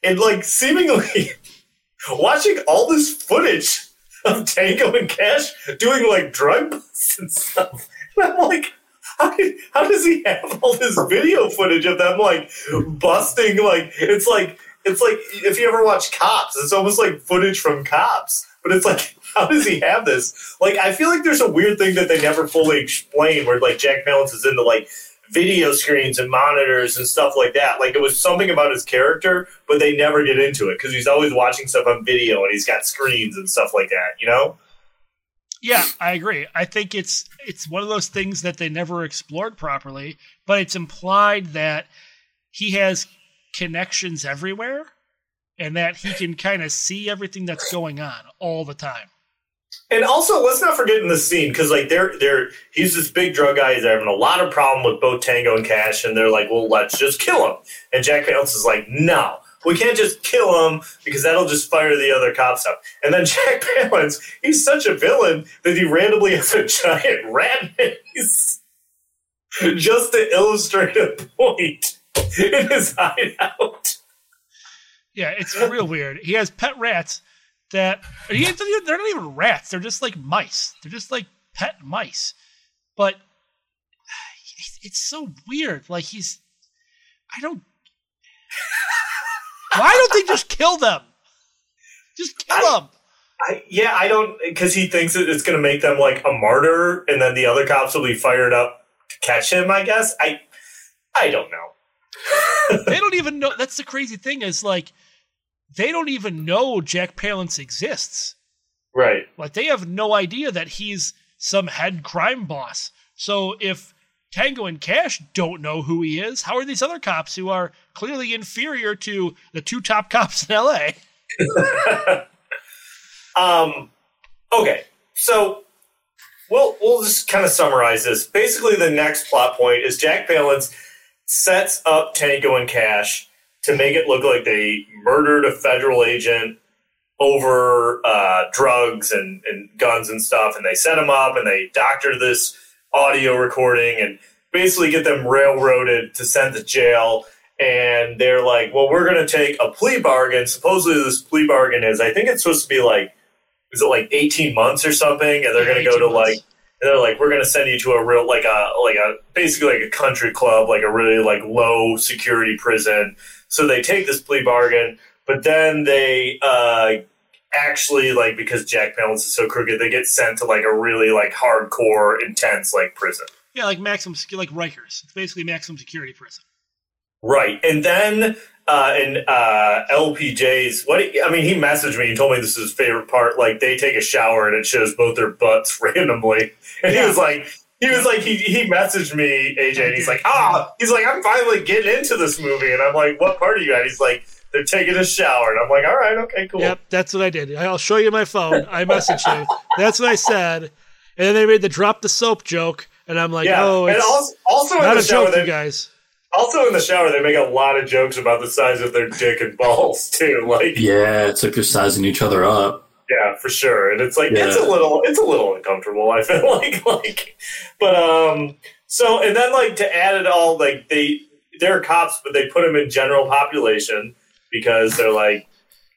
and like seemingly watching all this footage of Tango and Cash doing like drug busts and stuff. And I'm like, how, how does he have all this video footage of them like busting? Like it's like it's like if you ever watch Cops, it's almost like footage from Cops. But it's like, how does he have this? Like, I feel like there's a weird thing that they never fully explain, where like Jack Palance is into like video screens and monitors and stuff like that. Like it was something about his character, but they never get into it because he's always watching stuff on video and he's got screens and stuff like that. You know? Yeah, I agree. I think it's it's one of those things that they never explored properly, but it's implied that he has connections everywhere and that he can kind of see everything that's going on all the time. And also, let's not forget in the scene because like they're they're he's this big drug guy. He's having a lot of problem with both Tango and Cash, and they're like, "Well, let's just kill him." And Jack Palance is like, "No, we can't just kill him because that'll just fire the other cops up." And then Jack Palance, he's such a villain that he randomly has a giant rat mace just to illustrate a point in his hideout. Yeah, it's real weird. He has pet rats that they're not even rats. They're just like mice. They're just like pet mice. But it's so weird. Like he's, I don't. Why don't they just kill them? Just kill I, them. I, yeah, I don't because he thinks that it's going to make them like a martyr, and then the other cops will be fired up to catch him. I guess I, I don't know. they don't even know. That's the crazy thing is like they don't even know Jack Palance exists. Right. Like they have no idea that he's some head crime boss. So if Tango and Cash don't know who he is, how are these other cops who are clearly inferior to the two top cops in LA? um okay. So we'll we'll just kind of summarize this. Basically the next plot point is Jack Palance sets up Tango and Cash to make it look like they murdered a federal agent over uh, drugs and, and guns and stuff. And they set him up and they doctor this audio recording and basically get them railroaded to send to jail. And they're like, well, we're going to take a plea bargain. Supposedly, this plea bargain is, I think it's supposed to be like, is it like 18 months or something? And they're going to go to months. like, and they're like, we're going to send you to a real, like a, like a, basically like a country club, like a really like low security prison so they take this plea bargain, but then they uh, actually like because Jack Palance is so crooked, they get sent to like a really like hardcore, intense like prison. Yeah, like maximum like Rikers. It's basically maximum security prison. Right, and then uh, in uh, LPJ's what I mean, he messaged me. He told me this is his favorite part. Like they take a shower and it shows both their butts randomly, and yeah. he was like, he was like he he messaged me AJ and he's like ah he's like I'm finally getting into this movie. And I'm like what part are you at? He's like they're taking a shower. And I'm like all right okay cool. Yep that's what I did. I'll show you my phone. I messaged you. That's what I said. And then they made the drop the soap joke and I'm like yeah. oh and also, also not a joke they, you guys. also in the shower they make a lot of jokes about the size of their dick and balls too like yeah it's like they're sizing each other up yeah, for sure. And it's like yeah. it's a little it's a little uncomfortable, I feel like like but um so and then like to add it all, like they they're cops, but they put them in general population because they're like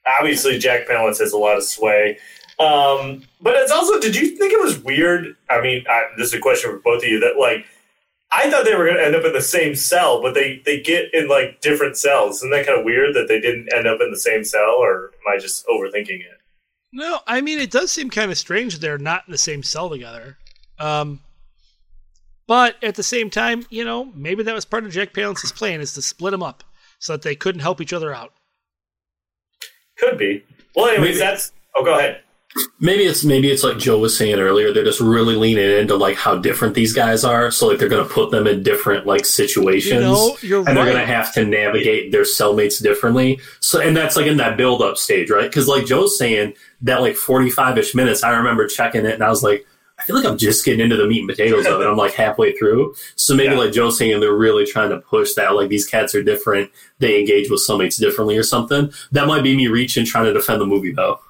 obviously Jack Palance has a lot of sway. Um, but it's also, did you think it was weird? I mean, I, this is a question for both of you that like, I thought they were going to end up in the same cell, but they, they get in like different cells. Isn't that kind of weird that they didn't end up in the same cell or am I just overthinking it? No, I mean it does seem kind of strange they're not in the same cell together. Um, but at the same time, you know, maybe that was part of Jack Palance's plan is to split them up so that they couldn't help each other out. Could be. Well, anyways, maybe. that's. Oh, go ahead. Maybe it's maybe it's like Joe was saying earlier. They're just really leaning into like how different these guys are. So like they're going to put them in different like situations, you know, and they're going to have to navigate their cellmates differently. So and that's like in that build up stage, right? Because like Joe's saying that like forty five ish minutes. I remember checking it, and I was like, I feel like I'm just getting into the meat and potatoes of it. I'm like halfway through. So maybe yeah. like Joe's saying they're really trying to push that. Like these cats are different. They engage with cellmates differently or something. That might be me reaching trying to defend the movie though.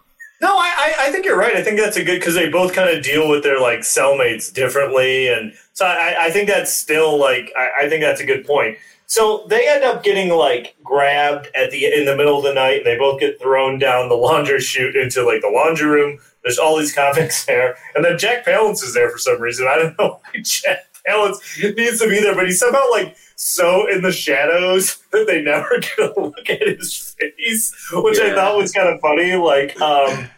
No, I, I think you're right. I think that's a good because they both kind of deal with their like cellmates differently, and so I, I think that's still like I, I think that's a good point. So they end up getting like grabbed at the in the middle of the night, and they both get thrown down the laundry chute into like the laundry room. There's all these convicts there, and then Jack Palance is there for some reason. I don't know why Jack Palance needs to be there, but he's somehow like so in the shadows that they never get a look at his face, which I thought was kind of funny. Like, um,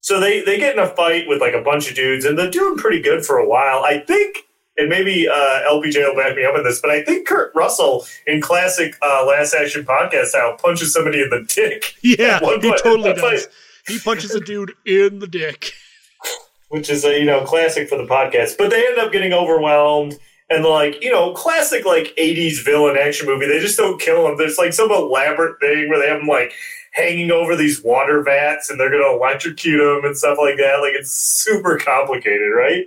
so they they get in a fight with like a bunch of dudes, and they're doing pretty good for a while. I think, and maybe uh, LPJ will back me up on this, but I think Kurt Russell in classic uh, Last Action podcast style punches somebody in the dick. Yeah, one he point. totally That's like- does. He punches a dude in the dick. which is a you know classic for the podcast. But they end up getting overwhelmed. And like you know, classic like '80s villain action movie. They just don't kill him. There's like some elaborate thing where they have him like hanging over these water vats, and they're going to electrocute him and stuff like that. Like it's super complicated, right?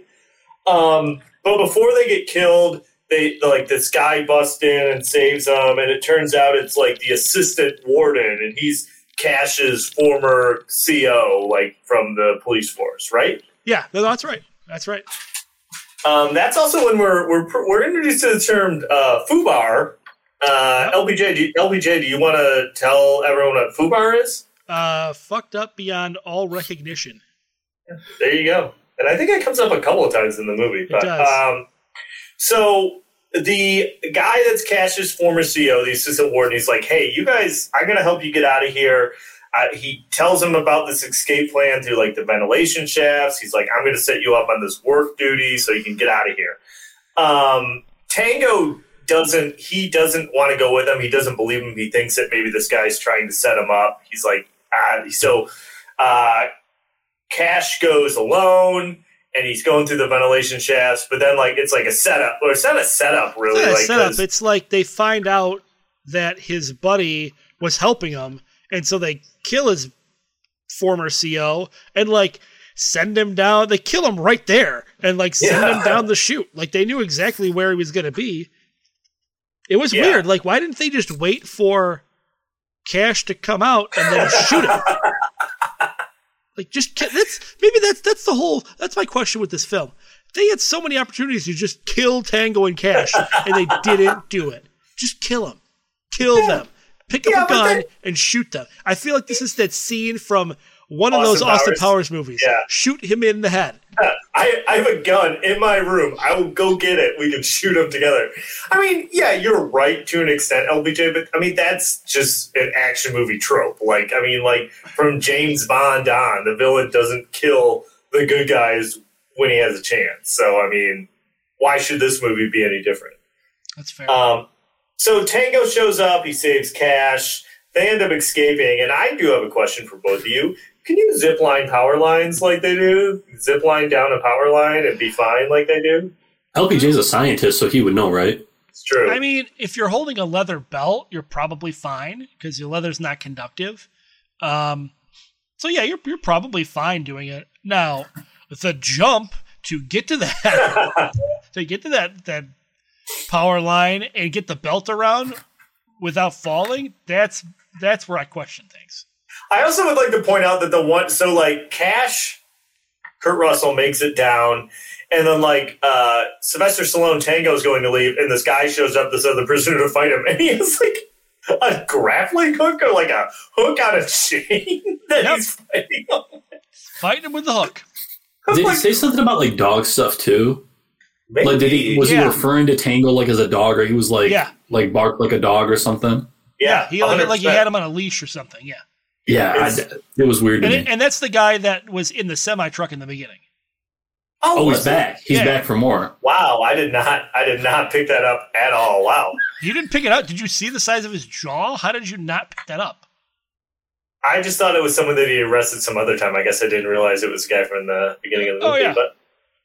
Um, but before they get killed, they like this guy busts in and saves them, and it turns out it's like the assistant warden, and he's Cash's former CO, like from the police force, right? Yeah, no, that's right. That's right. Um, that's also when we're we're we're introduced to the term uh, FUBAR. Uh, LBJ, do you, LBJ, do you want to tell everyone what FUBAR is? Uh, fucked up beyond all recognition. There you go. And I think it comes up a couple of times in the movie. But does. um, so the guy that's Cash's former CEO, the assistant warden, he's like, "Hey, you guys, I'm going to help you get out of here." Uh, he tells him about this escape plan through like the ventilation shafts. He's like, "I'm going to set you up on this work duty so you can get out of here." Um, Tango doesn't. He doesn't want to go with him. He doesn't believe him. He thinks that maybe this guy's trying to set him up. He's like, ah, so. Uh, Cash goes alone and he's going through the ventilation shafts, but then like it's like a setup, or it's not a setup really. It's like setup. It's like they find out that his buddy was helping him, and so they kill his former CO and like send him down. They kill him right there and like send him down the chute. Like they knew exactly where he was gonna be. It was Yeah. weird. Like why didn't they just wait for Cash to come out and then shoot him? Like just that's maybe that's that's the whole that's my question with this film. They had so many opportunities to just kill Tango and Cash, and they didn't do it. Just kill them, kill them, pick up Yeah, a gun they- and shoot them. I feel like this is that scene from one of Austin those Austin Powers. Powers movies. Yeah. Shoot him in the head. I, I have a gun in my room. I will go get it. We can shoot him together. I mean, yeah, you're right to an extent, LBJ, but I mean, that's just an action movie trope. Like, I mean, like from James Bond on, the villain doesn't kill the good guys when he has a chance. So, I mean, why should this movie be any different? That's fair. Um, so Tango shows up. He saves Cash. They end up escaping, and I do have a question for both of you. Can you zip line power lines like they do? Zip line down a power line and be fine like they do? LPJ's a scientist, so he would know, right? It's true. I mean, if you're holding a leather belt, you're probably fine because your leather's not conductive. Um, so yeah, you're you're probably fine doing it. Now, the jump to get to that to get to that that power line and get the belt around without falling, that's that's where I question things. I also would like to point out that the one, so like Cash, Kurt Russell makes it down, and then like uh, Sylvester Stallone Tango is going to leave, and this guy shows up, this other prisoner to fight him, and he has like a grappling hook or like a hook on a chain that Yep. he's fighting on. Fighting him with the hook. Did he say something about like dog stuff too? Maybe. Like, did he was Yeah. he referring to Tango like as a dog, or he was like Yeah. like bark like a dog or something? yeah, he like, like he had him on a leash or something. Yeah, Yeah, I, it was weird to and me. and that's the guy that was in the semi truck in the beginning. Oh, oh, he's it? back. He's Yeah. back for more. Wow, I did not, I did not pick that up at all. Wow, You didn't pick it up. Did you see the size of his jaw? How did you not pick that up? I just thought it was someone that he arrested some other time. I guess I didn't realize it was a guy from the beginning of the Oh, movie. yeah. But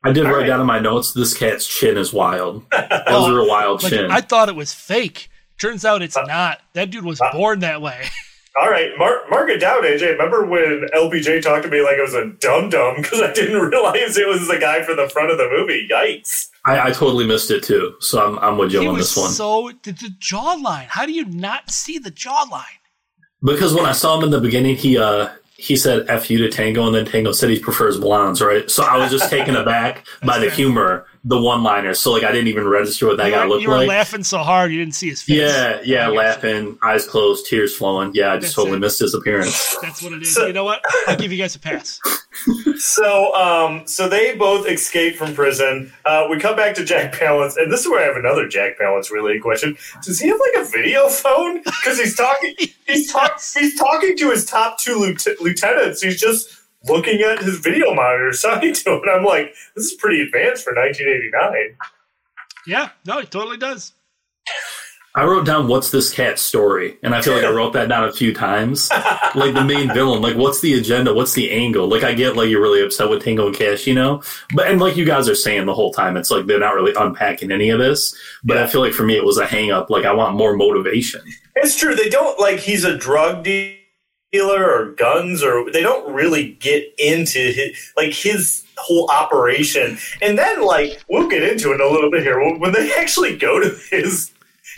I did All write right. down in my notes. This cat's chin is wild. That was a wild Like, chin. I thought it was fake. Turns out it's Uh, not. That dude was uh, born that way. All right, mark, mark it down, AJ. Remember when LBJ talked to me like I was a dum dum because I didn't realize it was the guy from the front of the movie? Yikes! I, I totally missed it too. So I'm I'm with Joe he on this one. so the, the jawline. How do you not see the jawline? Because when I saw him in the beginning, he uh he said "f you" to Tango, and then Tango said he prefers blondes, right? So I was just taken aback by the fair. humor the one liners. So like I didn't even register what that you guy were, looked you were like. laughing so hard you didn't see his face. Yeah, yeah, I gotcha. laughing, eyes closed, tears flowing. Yeah, I just That's totally it. missed his appearance. That's what it is. So- you know what? I'll give you guys a pass. So, um, so they both escape from prison. Uh, we come back to Jack Palance, and this is where I have another Jack Palance related question. Does he have like a video phone? Because he's talking, he's talk, he's talking to his top two lieutenants. He's just looking at his video monitor, talking to it. I'm like, this is pretty advanced for 1989. Yeah, no, it totally does. I wrote down what's this cat's story, and I feel like I wrote that down a few times. like the main villain, like what's the agenda, what's the angle? Like I get like you're really upset with Tango and Cash, you know, but and like you guys are saying the whole time, it's like they're not really unpacking any of this. But I feel like for me, it was a hang up. Like I want more motivation. It's true. They don't like he's a drug dealer or guns or they don't really get into his like his whole operation. And then like we'll get into it in a little bit here when they actually go to his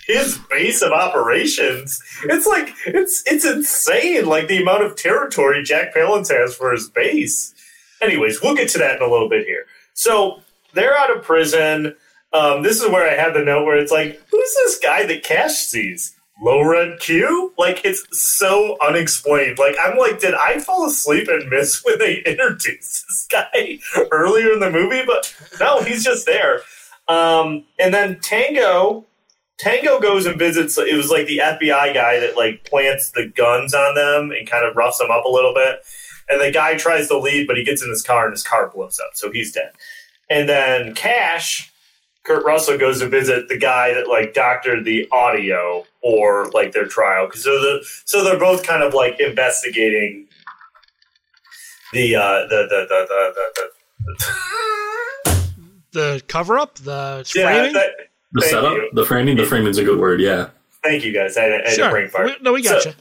his base of operations. It's like it's it's insane like the amount of territory Jack Palance has for his base. Anyways, we'll get to that in a little bit here. So they're out of prison. Um, this is where I had the note where it's like, who's this guy that Cash sees? Low Red Q? Like, it's so unexplained. Like, I'm like, did I fall asleep and miss when they introduced this guy earlier in the movie? But no, he's just there. Um, and then Tango, Tango goes and visits. It was like the FBI guy that like plants the guns on them and kind of roughs them up a little bit. And the guy tries to leave, but he gets in his car and his car blows up, so he's dead. And then Cash, Kurt Russell goes to visit the guy that like doctored the audio or like their trial because so the so they're both kind of like investigating the uh the the the the, the, the The cover up, the yeah, framing. that- The Thank setup, you. the framing, the framing's a good word. Yeah. thank you guys. I, I had a sure. brain fart. No, we got So- you.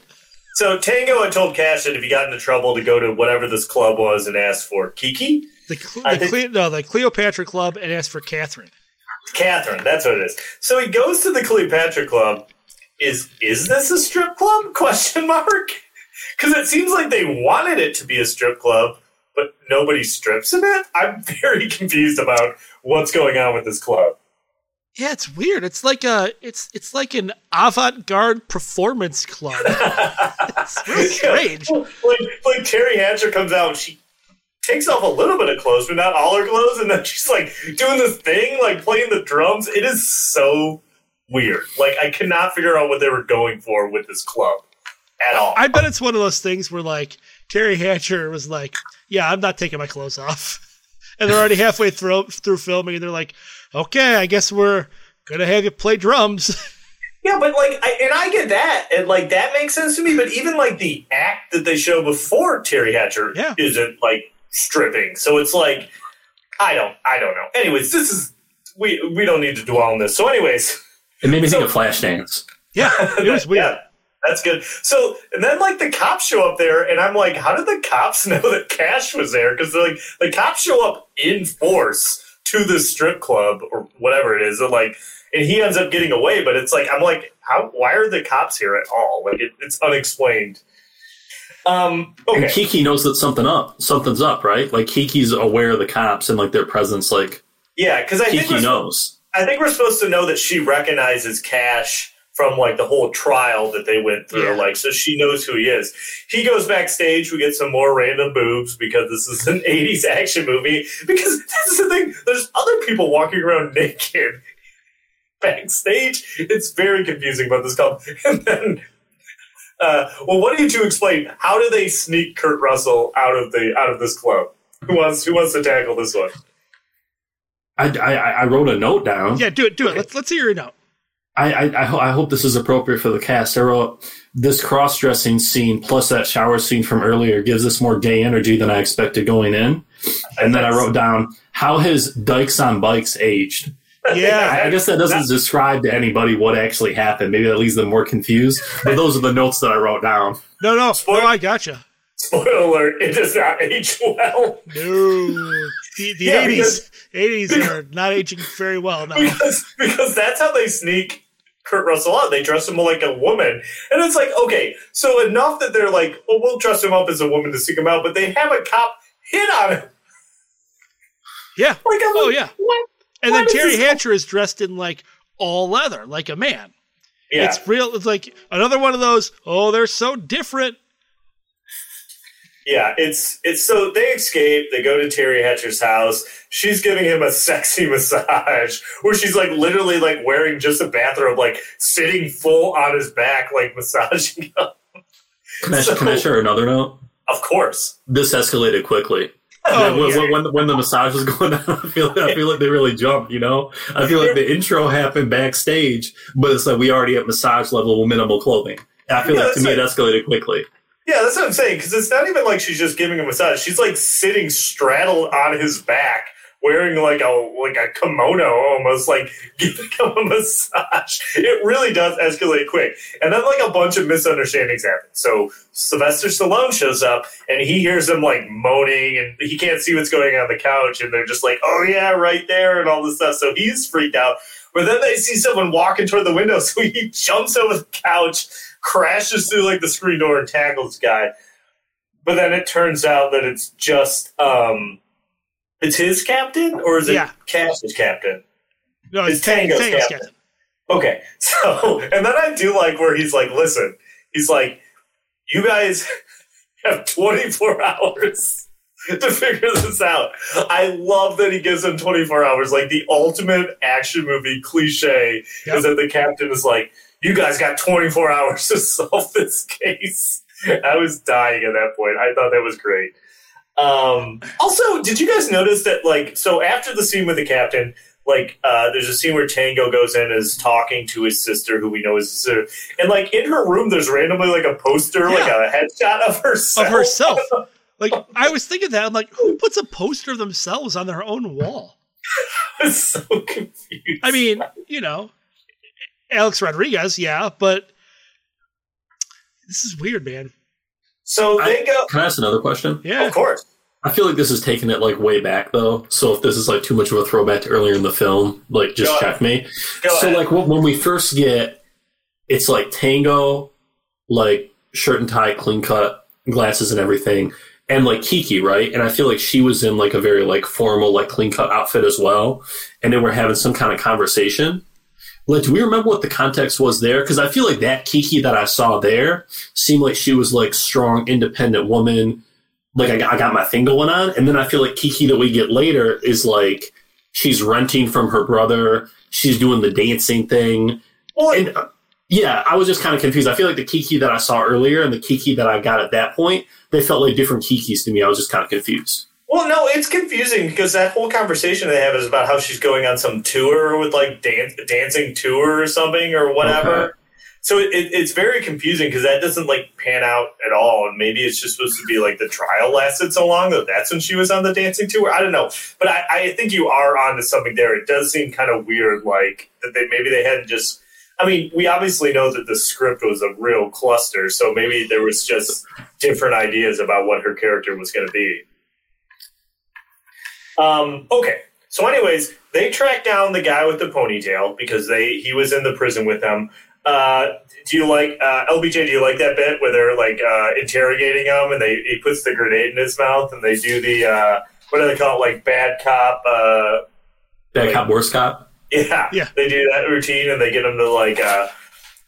So Tango had told Cash that if he got into trouble to go to whatever this club was and ask for Kiki, The, Cle- the think- Cle- no, the Cleopatra Club, and asked for Catherine. Catherine, that's what it is. So he goes to the Cleopatra Club. Is is this a strip club? Question mark. Because it seems like they wanted it to be a strip club, but nobody strips in it. I'm very confused about what's going on with this club. Yeah, it's weird. It's like a it's it's like an avant-garde performance club. it's really strange. like, like Teri Hatcher comes out, and she takes off a little bit of clothes, but not all her clothes, and then she's like doing this thing, like playing the drums. It is so weird. Like I cannot figure out what they were going for with this club at all. I bet it's one of those things where like Teri Hatcher was like, "Yeah, I'm not taking my clothes off," and they're already halfway through through filming, and they're like, "Okay, I guess we're gonna have you play drums." Yeah, but like, I, and I get that, and like that makes sense to me. But even like the act that they show before Teri Hatcher Yeah. isn't like stripping, so it's like I don't, I don't know. Anyways, this is we we don't need to dwell on this. So, anyways, It made me think So- of Flashdance. yeah, it was weird. Yeah, that's good. So, and then like the cops show up there, and I'm like, how did the cops know that Cash was there? Because they're like the cops show up in force to this strip club or whatever it is, and like, and he ends up getting away. But it's like I'm like, how? Why are the cops here at all? Like, it, it's unexplained. Um. And Okay. Kiki knows that something up, something's up, right? Like Kiki's aware of the cops and like their presence. Like Yeah, because I think Kiki we're, knows. I think we're supposed to know that she recognizes Cash from like the whole trial that they went through. Yeah. Like, so she knows who he is. He goes backstage. We get some more random boobs because this is an 80s action movie. Because this is the thing, there's other people walking around naked backstage. It's very confusing about this club. And then. Uh, well, what do you two explain? How do they sneak Kurt Russell out of the out of this club? Who wants who wants to tackle this one? I, I, I wrote a note down. Yeah, do it, do it. Let's let's hear your note. I, I, I, ho- I hope this is appropriate for the cast. I wrote this cross dressing scene plus that shower scene from earlier gives us more gay energy than I expected going in. And then I wrote down how has Dykes on Bikes aged? Yeah, I, I guess that doesn't describe to anybody what actually happened. Maybe that leaves them more confused. But those are the notes that I wrote down. no, no, Spoil- no, I gotcha. Spoiler alert: It does not age well. No, the, the Yeah, 80s 80s are not aging very well now. because because that's how they sneak Kurt Russell out. They dress him like a woman, and it's like okay, so enough that they're like, well, we'll dress him up as a woman to seek him out, but they have a cop hit on him. Yeah. Like, I'm Oh like, yeah. what? And Why then Teri this- Hatcher is dressed in like all leather, like a man. Yeah. It's real. It's like another one of those. Oh, they're so different. Yeah, it's it's so they escape. They go to Teri Hatcher's house. She's giving him a sexy massage, where she's like literally like wearing just a bathrobe, like sitting full on his back, like massaging him. Can I, So- can I share another note? Of course, This escalated quickly. Oh, when, yeah. when, when, the massage was going on, I feel I feel like they really jumped. You know, I feel like the intro happened backstage, but it's like we already at massage level with minimal clothing. And I feel Yeah, like to me that's it escalated quickly. yeah, that's what I'm saying. Because it's not even like she's just giving him a massage. She's like sitting straddled on his back, wearing like a like a kimono, almost like giving him a massage. It really does escalate quick, and then like a bunch of misunderstandings happen. So Sylvester Stallone shows up, and he hears them like moaning, and he can't see what's going on the couch, and they're just like, "Oh yeah, right there," and all this stuff. So he's freaked out. But then they see someone walking toward the window, so he jumps over the couch, crashes through like the screen door, and tackles guy. But then it turns out that it's just um, it's his captain, or is it Yeah. Cash's captain? No, It's it's Tango's Tango's captain. captain. Okay, so and then I do like where he's like, "Listen," he's like, "You guys have 24 hours." To figure this out, I love that he gives them 24 hours. Like the ultimate action movie cliche Yep. is that the captain is like, "You guys got 24 hours to solve this case." I was dying at that point. I thought that was great. Um, also, did you guys notice that, like, so after the scene with the captain, like, uh, there's a scene where Tango goes in and is talking to his sister, who we know is his sister, and like in her room, there's randomly like a poster, like a headshot of herself. Of herself. Like I was thinking that I'm like, who puts a poster of themselves on their own wall? I was so confused. I mean, you know, Alex Rodriguez, yeah, but this is weird, man. So they go. Can I ask another question? Yeah, Of course, I feel like this is taking it like way back though. So if this is like too much of a throwback to earlier in the film, like just Go check me. Go so ahead. like when when we first get, it's like tango, like shirt and tie, clean cut, glasses and everything, and like Kiki, right? And I feel like she was in like a very like formal, like clean cut outfit as well. And then we're having some kind of conversation. Like, do we remember what the context was there? Because I feel like that Kiki that I saw there seemed like she was like strong, independent woman. Like I got, I got my thing going on, and then I feel like Kiki that we get later is like she's renting from her brother. She's doing the dancing thing. well, And uh, yeah, I was just kind of confused. I feel like the Kiki that I saw earlier and the Kiki that I got at that point, they felt like different Kikis to me. I was just kind of confused. Well, no, it's confusing because that whole conversation they have is about how she's going on some tour with like dan- dancing tour or something or whatever. Okay. So it, it, it's very confusing because that doesn't like pan out at all, and maybe it's just supposed to be like the trial lasted so long that that's when she was on the dancing tour. I don't know, but I, I think you are onto something there. It does seem kind of weird, like that they maybe they hadn't just. I mean, we obviously know that the script was a real cluster, so maybe there was just different ideas about what her character was going to be. Um, okay. So, anyways, they track down the guy with the ponytail because they he was in the prison with them. Uh, do you like uh, LBJ? Do you like that bit where they're like uh, interrogating him and they he puts the grenade in his mouth and they do the uh, what do they call it? Like bad cop. Uh, Bad Like- cop, worst cop. yeah, Yeah. They do that routine and they get him to like uh,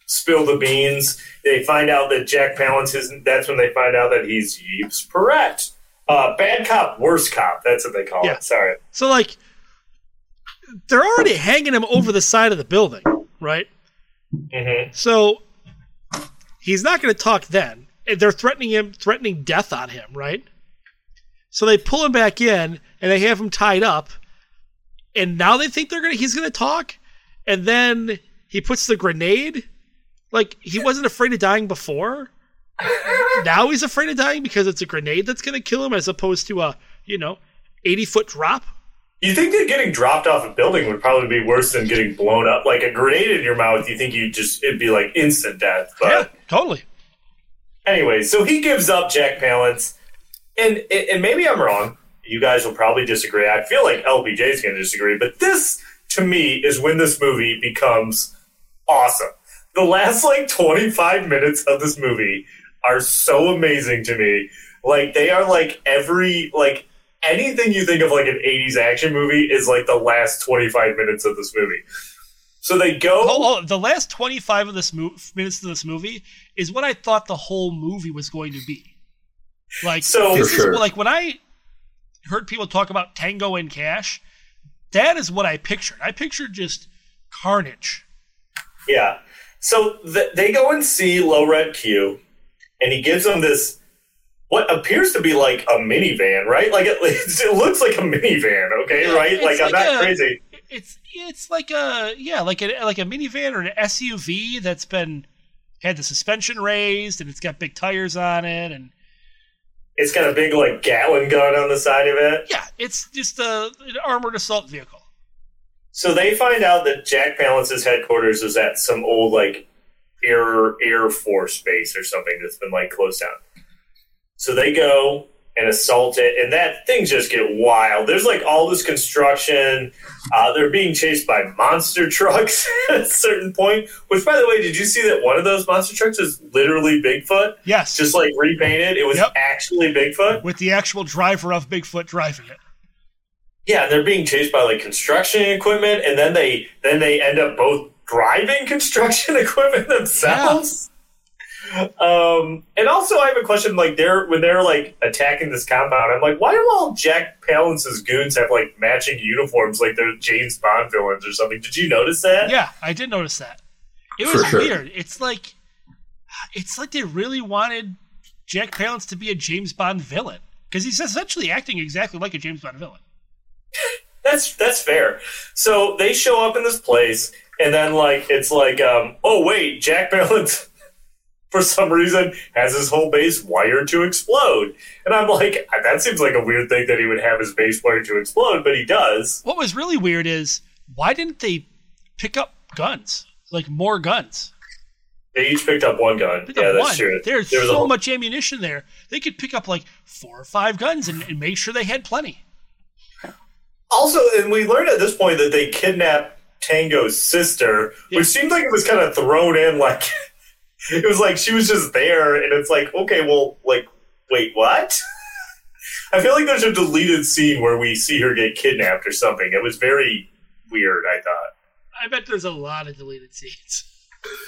spill the beans. They find out that Jack Palance is. That's when they find out that he's Yves Perret. Uh, bad cop, worst cop. That's what they call Yeah. it. Sorry. So like, they're already hanging him over the side of the building, right? hmm So he's not going to talk then. They're threatening him, threatening death on him, right? So they pull him back in and they have him tied up. And now they think they're gonna he's gonna talk. And then he puts the grenade. Like he wasn't afraid of dying before. now he's afraid of dying because it's a grenade that's gonna kill him as opposed to a, you know, 80 foot drop. You think that getting dropped off a building would probably be worse than getting blown up? Like a grenade in your mouth, you think you just it'd be like instant death. But yeah, totally. anyway, so he gives up Jack Palance, and and maybe I'm wrong. You guys will probably disagree. I feel like LBJ is going to disagree, but this to me is when this movie becomes awesome. The last like 25 minutes of this movie are so amazing to me. Like they are like every like anything you think of like an 80s action movie is like the last 25 minutes of this movie. So they go. Oh, oh, the last 25 of this mo- minutes of this movie is what I thought the whole movie was going to be. Like, So- this For is sure. like when I heard people talk about Tango and Cash, that is what I pictured. I pictured just carnage. Yeah. So th- they go and see Low Red Q, and he gives them this what appears to be like a minivan, right? Like it, it looks like a minivan, okay, Yeah, right? Like I'm not a- crazy. It's it's like a yeah, like a like a minivan or an SUV that's been had the suspension raised and it's got big tires on it and It's got a big like Gatling gun on the side of it. yeah, it's just a an armored assault vehicle. So they find out that Jack Palance's headquarters is at some old like air air force base or something that's been like closed down. So they go and assault it, and that things just get wild. There's like all this construction. Uh, they're being chased by monster trucks at a certain point. Which, by the way, did you see that one of those monster trucks is literally Bigfoot? Yes, Just like repainted. It was Yep. actually Bigfoot. with the actual driver of Bigfoot driving it. Yeah, they're being chased by like construction equipment, and then they then they end up both driving construction equipment themselves. Um, and also, I have a question. Like, they're when they're like attacking this compound, I'm like, why do all Jack Palance's goons have like matching uniforms, like they're James Bond villains or something? Did you notice that? Yeah, I did notice that. It was sure. weird. It's like it's like they really wanted Jack Palance to be a James Bond villain because he's essentially acting exactly like a James Bond villain. That's that's fair. So they show up in this place, and then like it's like, um, oh wait, Jack Palance for some reason has his whole base wired to explode, and I'm like, that seems like a weird thing that he would have his base wired to explode, but he does. What was really weird is why didn't they pick up guns, like more guns? They each picked up one gun. Pick yeah, that's one. true. There's There so whole- much ammunition there. They could pick up like four or five guns and, and make sure they had plenty. Also, and we learned at this point that they kidnapped Tango's sister, Yeah. which seemed like it was kind of thrown in like it was like she was just there, and it's like, okay, well, like, wait, what? I feel like there's a deleted scene where we see her get kidnapped or something. It was very weird. I thought. I bet there's a lot of deleted scenes.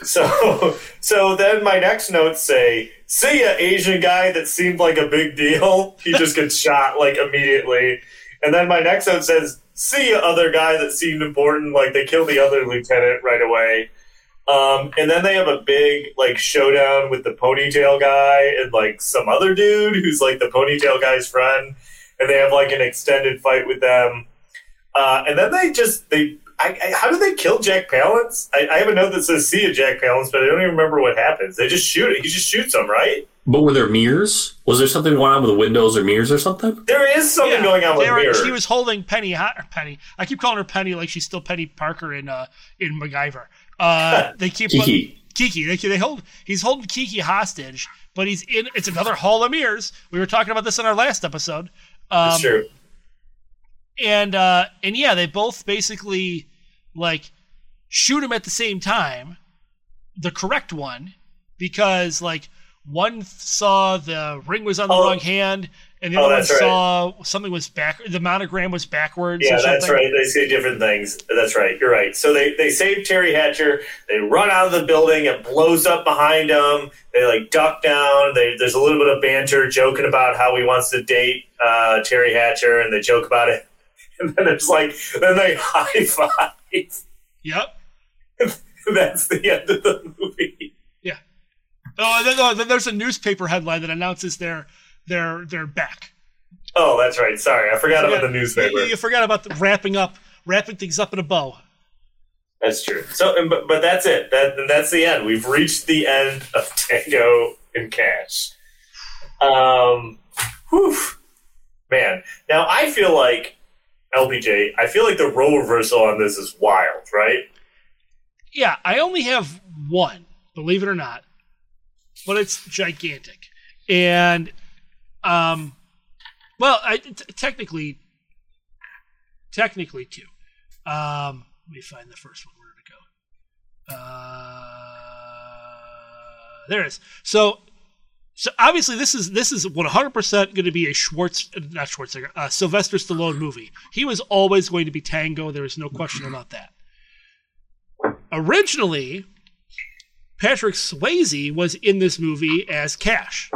So, so then my next notes say, "See ya, Asian guy that seemed like a big deal. He just gets shot like immediately." And then my next note says, "See other guy that seemed important. Like they kill the other lieutenant right away." Um, and then they have a big like showdown with the ponytail guy and like some other dude who's like the ponytail guy's friend, and they have like an extended fight with them. Uh, and then they just they I, I, how do they kill Jack Palance? I, I have a note that says "See a Jack Palance," but I don't even remember what happens. They just shoot it. He just shoots them, right? But were there mirrors? Was there something going on with the windows or mirrors or something? There is something Yeah, going on with mirrors. She was holding Penny. Ho- Penny. I keep calling her Penny like she's still Penny Parker in uh, in MacGyver. Uh, they keep Kiki. Kiki. They, they hold. He's holding Kiki hostage, but he's in. It's another hall of mirrors. We were talking about this in our last episode. Um, That's true. and uh and yeah they both basically like shoot him at the same time the correct one because like one saw the ring was on the Oh. wrong hand and the Oh, other one that's right. saw something was back the monogram was backwards Yeah, that's right. They say different things. That's right. You're right. So they, they save Teri Hatcher. They run out of the building. It blows up behind them. They like duck down. They, there's a little bit of banter, joking about how he wants to date uh, Teri Hatcher, and they joke about it. And then it's like, then they high five. Yep That's the end of the movie. yeah oh and then, oh, then there's a newspaper headline that announces they're they're they're back Oh, that's right. Sorry, I forgot about the newspaper. you, you forgot about the wrapping up wrapping things up in a bow That's true. So, but, but that's it. That that's the end. We've reached the end of Tango and Cash. Um, whew, man. Now I feel like LPJ. I feel like the role reversal on this is wild, right? Yeah, I only have one, believe it or not, but it's gigantic. And, um, well, I, t- technically, technically two. Um, let me find the first one. Where did it go? Uh, there it is. So, So obviously, this is this is 100% going to be a Schwartz, not Schwarzenegger, uh, Sylvester Stallone movie. He was always going to be Tango. There is no question about that. Originally, Patrick Swayze was in this movie as Cash.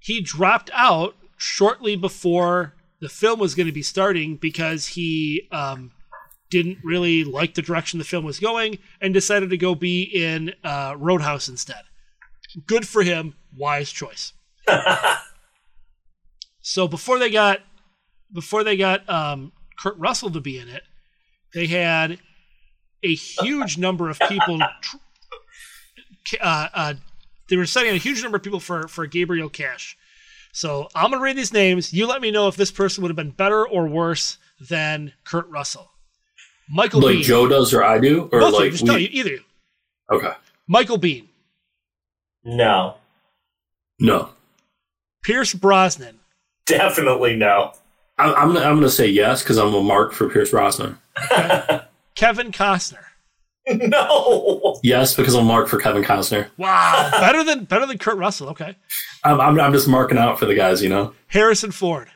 He dropped out shortly before the film was going to be starting because he um, didn't really like the direction the film was going and decided to go be in uh, Roadhouse instead. Good for him. Wise choice. so before they got before they got um, Kurt Russell to be in it, they had a huge number of people. tr- Uh, uh, they were setting a huge number of people for for Gabriel Cash. So I'm gonna read these names. You let me know if this person would have been better or worse than Kurt Russell. Michael Like Biehn. Joe does or I do, or Both of you, like just we- tell you, either. okay, Michael Biehn, No, no, Pierce Brosnan, definitely no. I, I'm I'm gonna say yes because I'm a mark for Pierce Brosnan. Kevin Costner. no. Yes, because I'm a mark for Kevin Costner. Wow, better than better than Kurt Russell. Okay, I'm, I'm I'm just marking out for the guys, you know. Harrison Ford,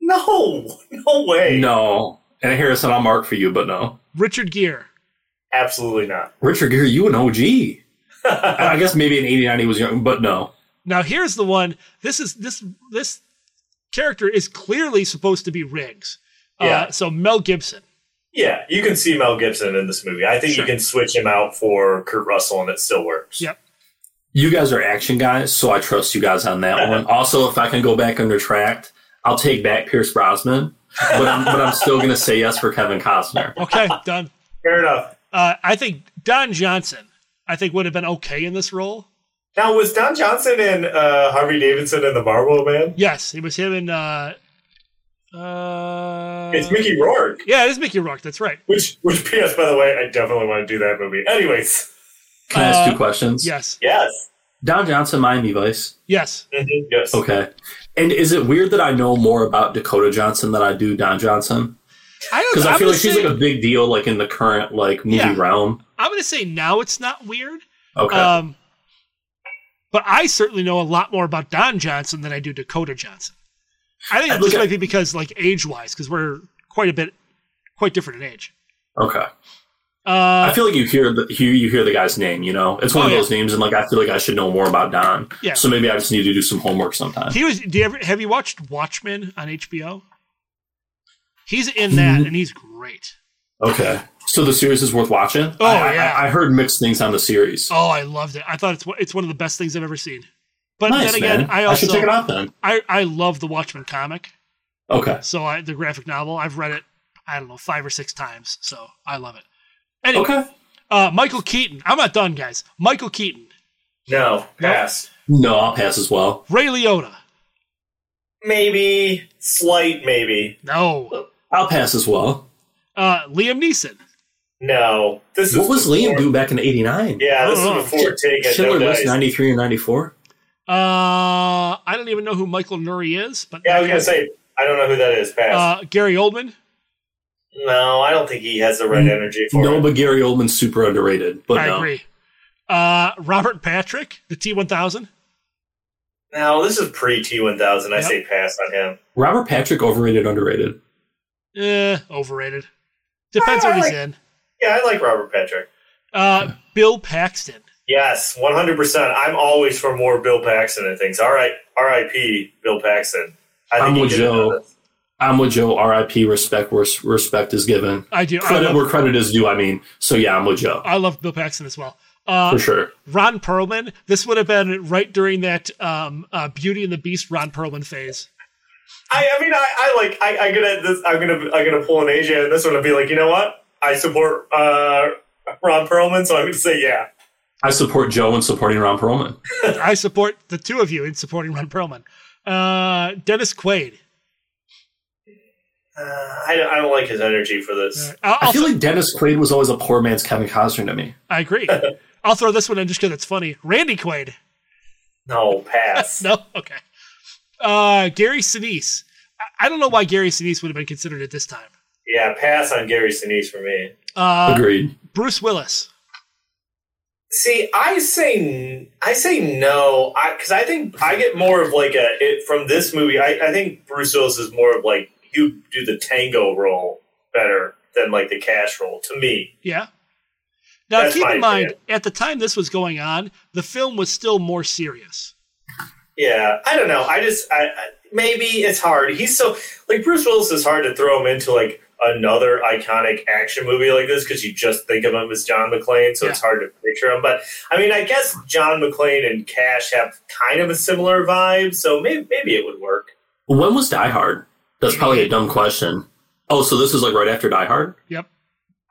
No, no way. No, and Harrison, I'll mark for you, but no. Richard Gere, Absolutely not. Richard Gere, you an OG. I guess maybe in '89 he was young, but no. Now here's the one. This is this this character is clearly supposed to be Riggs. Yeah. Uh, so Mel Gibson. Yeah, you can see Mel Gibson in this movie. I think Sure. you can switch him out for Kurt Russell and it still works. Yep. You guys are action guys, so I trust you guys on that one. Also, if I can go back and retract, I'll take back Pierce Brosnan, but I'm, but I'm still going to say yes for Kevin Costner. Okay, done. Fair enough. Uh, I think Don Johnson. I think would have been okay in this role. Now, was Don Johnson and uh, Harley Davidson in the Marlboro Man? Yes, it was him and. Uh, uh, It's Mickey Rourke. Yeah, it is Mickey Rourke. That's right. Which, which, P.S. By the way, I definitely want to do that movie. Anyways, Can I ask Uh, two questions? Yes. yes, Don Johnson, Miami Vice. Yes. Mhm, yes. Okay. And is it weird that I know more about Dakota Johnson than I do Don Johnson? I don't. Because I feel gonna like she's like a big deal, like in the current like movie Yeah. realm. I'm going to say now it's not weird. Okay. Um, but I certainly know a lot more about Don Johnson than I do Dakota Johnson. I think I it look just at- might be because, like, age wise, because we're quite a bit, quite different in age. okay. Uh, I feel like you hear the you, you hear the guy's name. You know, it's one Oh, of yeah. those names, and like I feel like I should know more about Don. Yeah. So maybe I just need to do some homework sometime. he was. Do you ever have you watched Watchmen on HBO? He's in that, Mm-hmm. and he's great. Okay. So the series is worth watching. Oh, I, I- yeah. I, heard mixed things on the series. Oh, I loved it. I thought it's one- it's one of the best things I've ever seen. But nice then again, man. I I should also check it out then. I I love the Watchmen comic. Okay. So I, the graphic novel, I've read it. I don't know five or six times. So I love it. Anyway, Okay. uh, Michael Keaton. I'm not done, guys. Michael Keaton, No, pass. No, I'll pass as well. Ray Liotta. Maybe slight. Maybe No. I'll pass as well. Uh, Liam Neeson. no. This What is was before- Liam do back in '89? Yeah, this is before Taken. Schindler No List '93 or '94. Uh, I don't even know who Michael Nouri is, but Yeah, I was gonna say I don't know who that is. Pass. uh, Gary Oldman. no, I don't think he has the right energy for No, it. No, but Gary Oldman's super underrated. But I no. agree. Uh, Robert Patrick, the T1000. No, this is pre T one thousand. I Yep. say pass on him. Robert Patrick overrated, underrated. Eh, overrated. Depends I what he's like- in. Yeah, I like Robert Patrick. Uh, Bill Paxton. Yes, one hundred percent. I'm always for more Bill Paxton and things. All right, R.I.P. Bill Paxton. I I'm with Joe. I'm with Joe. R.I.P. Respect where respect is given. I do. I Credit love, where credit is due. I mean, so yeah, I'm with Joe I love Bill Paxton as well. Uh, for sure. Ron Perlman. This would have been right during that um, uh, Beauty and the Beast Ron Perlman phase. I, I mean, I, I like. I, I'm gonna. This, I'm gonna. I'm gonna pull an AJ, and this one will be like, you know what? I support uh, Ron Perlman, so I'm gonna say yeah. I support Joe in supporting Ron Perlman. I support the two of you in supporting Ron Perlman. Uh, Dennis Quaid. Uh, I, don't- I don't like his energy for this. I'll, I I'll feel like Dennis Quaid was always a poor man's Kevin Costner to me. I agree. I'll throw this one in just because it's funny. Randy Quaid. No, pass. No, okay. Uh, Gary Sinise. I- I don't know why Gary Sinise would have been considered at this time. Yeah, pass on Gary Sinise for me. Uh, Agreed. Bruce Willis. See, I say I say no, because I, think I get more of like a it, from this movie. I, I think Bruce Willis is more of like you do the tango role better than like the cash role to me. Yeah. Now That's keep in mind, opinion. at the time this was going on, the film was still more serious. Yeah, I don't know. I just I, I maybe it's hard. He's so like Bruce Willis is hard to throw him into like another iconic action movie like this because you just think of him as John McClane, so it's hard to picture him. But I mean, I guess John McClane and Cash have kind of a similar vibe, so maybe maybe it would work. When was Die Hard? That's probably a dumb question. Oh, so this is like right after Die Hard? Yep.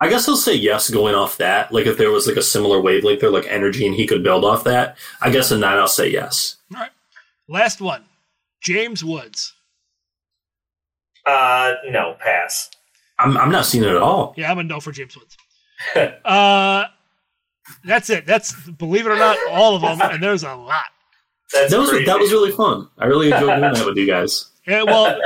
I guess I'll say yes going off that. Like if there was like a similar wavelength there, like energy, and he could build off that, I guess in that I'll say yes. All right. Last one. James Woods. Uh, no, pass. I'm, I'm not seeing it at all. Yeah, I'm a no for James Woods. uh, that's it. That's believe it or not, all of them, and there's a lot. That's that was crazy. that was really fun. I really enjoyed doing that with you guys. Yeah, well,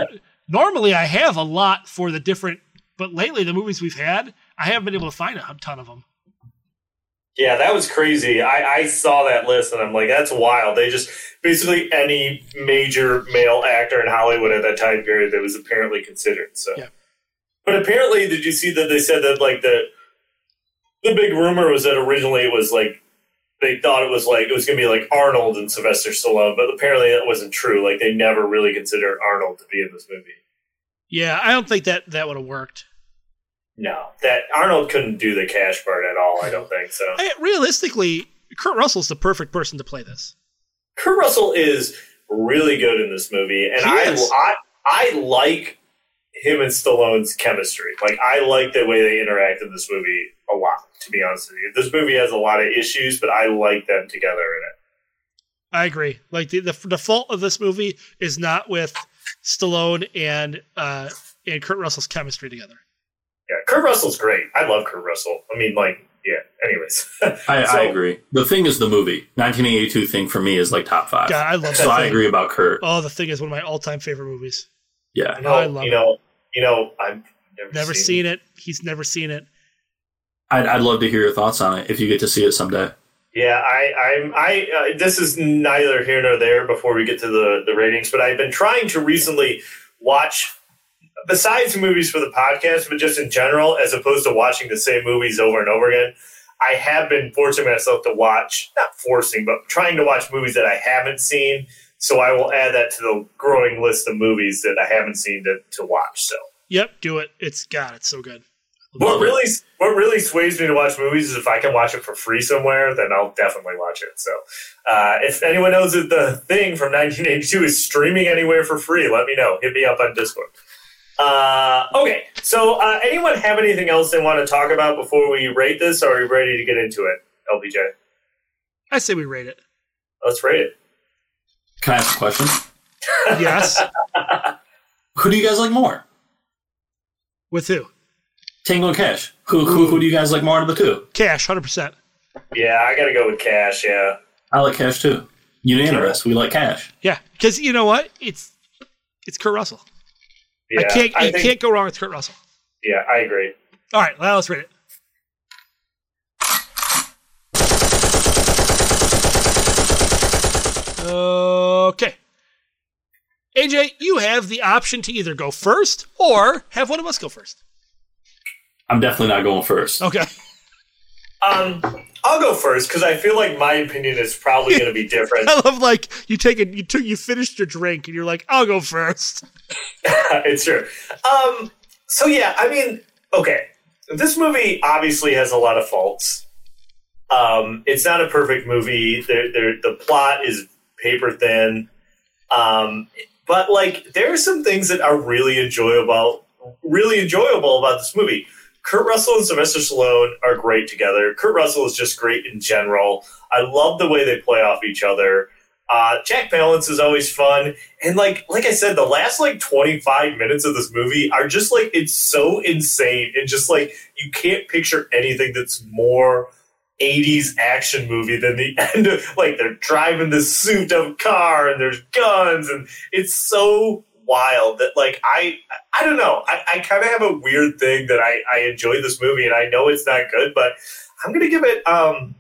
normally I have a lot for the different, but lately the movies we've had, I haven't been able to find a ton of them. Yeah, that was crazy. I, I saw that list and I'm like, that's wild. They just basically any major male actor in Hollywood at that time period that was apparently considered. So, Yeah. but apparently, did you see that they said that like the the big rumor was that originally it was like they thought it was like it was going to be like Arnold and Sylvester Stallone, but apparently that wasn't true. Like they never really considered Arnold to be in this movie. Yeah, I don't think that that would have worked. No, that Arnold couldn't do the cash part at all. I don't think so. I, realistically, Kurt Russell's the perfect person to play this. Kurt Russell is really good in this movie, and I. I I like him and Stallone's chemistry. Like I like the way they interact in this movie a lot. To be honest with you, this movie has a lot of issues, but I like them together in it. I agree. Like the, the the fault of this movie is not with Stallone and uh, and Kurt Russell's chemistry together. Yeah, Kurt Russell's great. I love Kurt Russell. I mean, like, yeah. Anyways, I, So- I agree. The thing is the movie. 1982 thing for me is like top five. God, I love so that I thing. agree about Kurt. Oh, the thing is one of my all time favorite movies. Yeah. you know, I love you it. know, you know, I've never, Never seen it. He's never seen it. I'd, I'd love to hear your thoughts on it if you get to see it someday. Yeah, I, I'm. I. Uh, this is neither here nor there. Before we get to the the ratings, but I've been trying to recently watch, besides movies for the podcast, but just in general, as opposed to watching the same movies over and over again. I have been forcing myself to watch, not forcing, but trying to watch movies that I haven't seen. So I will add that to the growing list of movies that I haven't seen to, to watch. So Yep, do it. It's God, it's so good. what really what really sways me to watch movies is if I can watch it for free somewhere, then I'll definitely watch it. So, uh, if anyone knows that the thing from 1982 is streaming anywhere for free, let me know. Hit me up on Discord. Uh, okay, so uh, anyone have anything else they want to talk about before we rate this? Or are we ready to get into it, LBJ? I say we rate it. Let's rate it. Can I ask a question? Yes. Who do you guys like more? With who? Tango and Cash. Who who, who do you guys like more out of the two? Cash, hundred percent. Yeah, I got to go with Cash. Yeah, I like Cash too. Unanimous. We like Cash. Yeah, because you know what? It's it's Kurt Russell. Yeah. I can't. I you think- can't go wrong with Kurt Russell. Yeah, I agree. All right, well, let's read it. Okay. AJ, you have the option to either go first or have one of us go first. I'm definitely not going first. Okay. Um, I'll go first because I feel like my opinion is probably going to be different. I love like you take it, you took, you finished your drink, and you're like, I'll go first. it's true. Um, so yeah, I mean, okay, this movie obviously has a lot of faults. Um, it's not a perfect movie. The plot is paper thin. Um, but like, there are some things that are really enjoyable, really enjoyable about this movie. Kurt Russell and Sylvester Stallone are great together. Kurt Russell is just great in general. I love the way they play off each other. Uh, Jack Palance is always fun, and like like I said, the last like twenty five minutes of this movie are just like it's so insane and just like you can't picture anything that's more 80s action movie than the end of like they're driving this souped up car and there's guns and it's so wild that like I I don't know I, I kind of have a weird thing that I I enjoy this movie and I know it's not good but I'm gonna give it um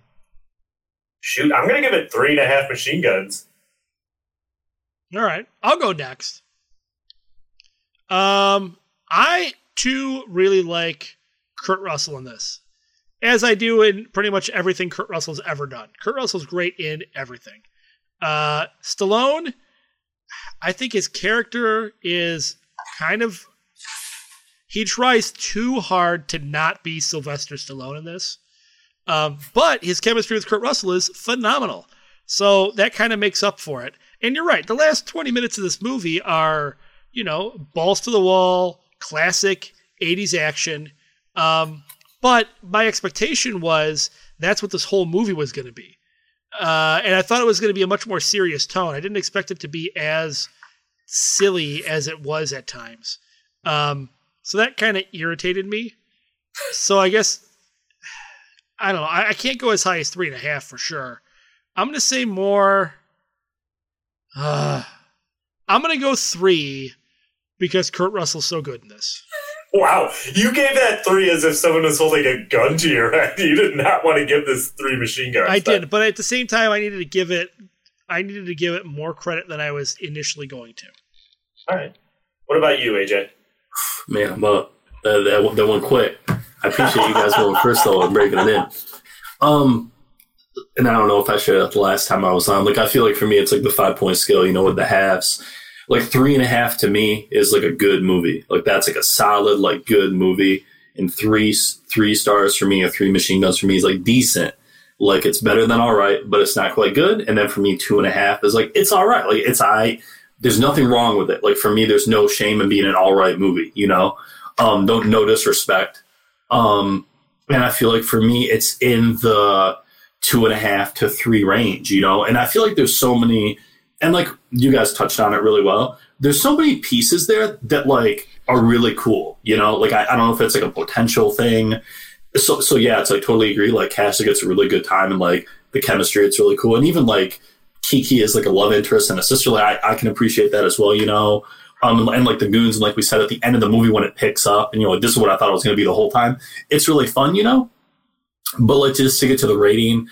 shoot, I'm gonna give it three and a half machine guns. All right, I'll go next. Um, I too really like Kurt Russell in this, as I do in pretty much everything Kurt Russell's ever done. Kurt Russell's great in everything. Uh, Stallone, I think his character is kind of he tries too hard to not be Sylvester Stallone in this. Um, but his chemistry with Kurt Russell is phenomenal. So that kind of makes up for it. And you're right, the last 20 minutes of this movie are, you know, balls to the wall, classic 80s action. Um, but my expectation was that's what this whole movie was going to be. Uh, and I thought it was going to be a much more serious tone. I didn't expect it to be as silly as it was at times. Um, so that kind of irritated me. So I guess I don't know. I, I, can't go as high as three and a half for sure. I'm gonna say more. Uh, I'm gonna go three because Kurt Russell's so good in this. Wow, you gave that three as if someone was holding a gun to your head. You did not want to give this three machine guns. I did, but at the same time, I needed to give it. I needed to give it more credit than I was initially going to. All right. What about you, AJ? Man, I'm up. Uh, that, that one quick. I appreciate you guys going first though and breaking it in. Um, and I don't know if I shared that the last time I was on. Like, I feel like for me, it's like the five point scale, you know, with the halves. Like three and a half to me is like a good movie. Like that's like a solid, like good movie. And three, three stars for me or three machine guns for me is like decent. Like it's better than all right, but it's not quite good. And then for me, two and a half is like, it's all right. Like it's I, there's nothing wrong with it. Like for me, there's no shame in being an all right movie, you know? Um, don't, no disrespect. Um, and I feel like for me, it's in the two and a half to three range, you know? And I feel like there's so many, and like you guys touched on it really well. There's so many pieces there that like are really cool, you know? Like, I, I don't know if it's like a potential thing. So, so yeah, it's like totally agree. Like, Cassie gets a really good time and like the chemistry, it's really cool. And even like Kiki is like a love interest and a sister. Like, I, I can appreciate that as well, you know? Um, and, like the goons, and like we said at the end of the movie when it picks up, and you know, like, this is what I thought it was going to be the whole time. It's really fun, you know. But like just to get to the rating,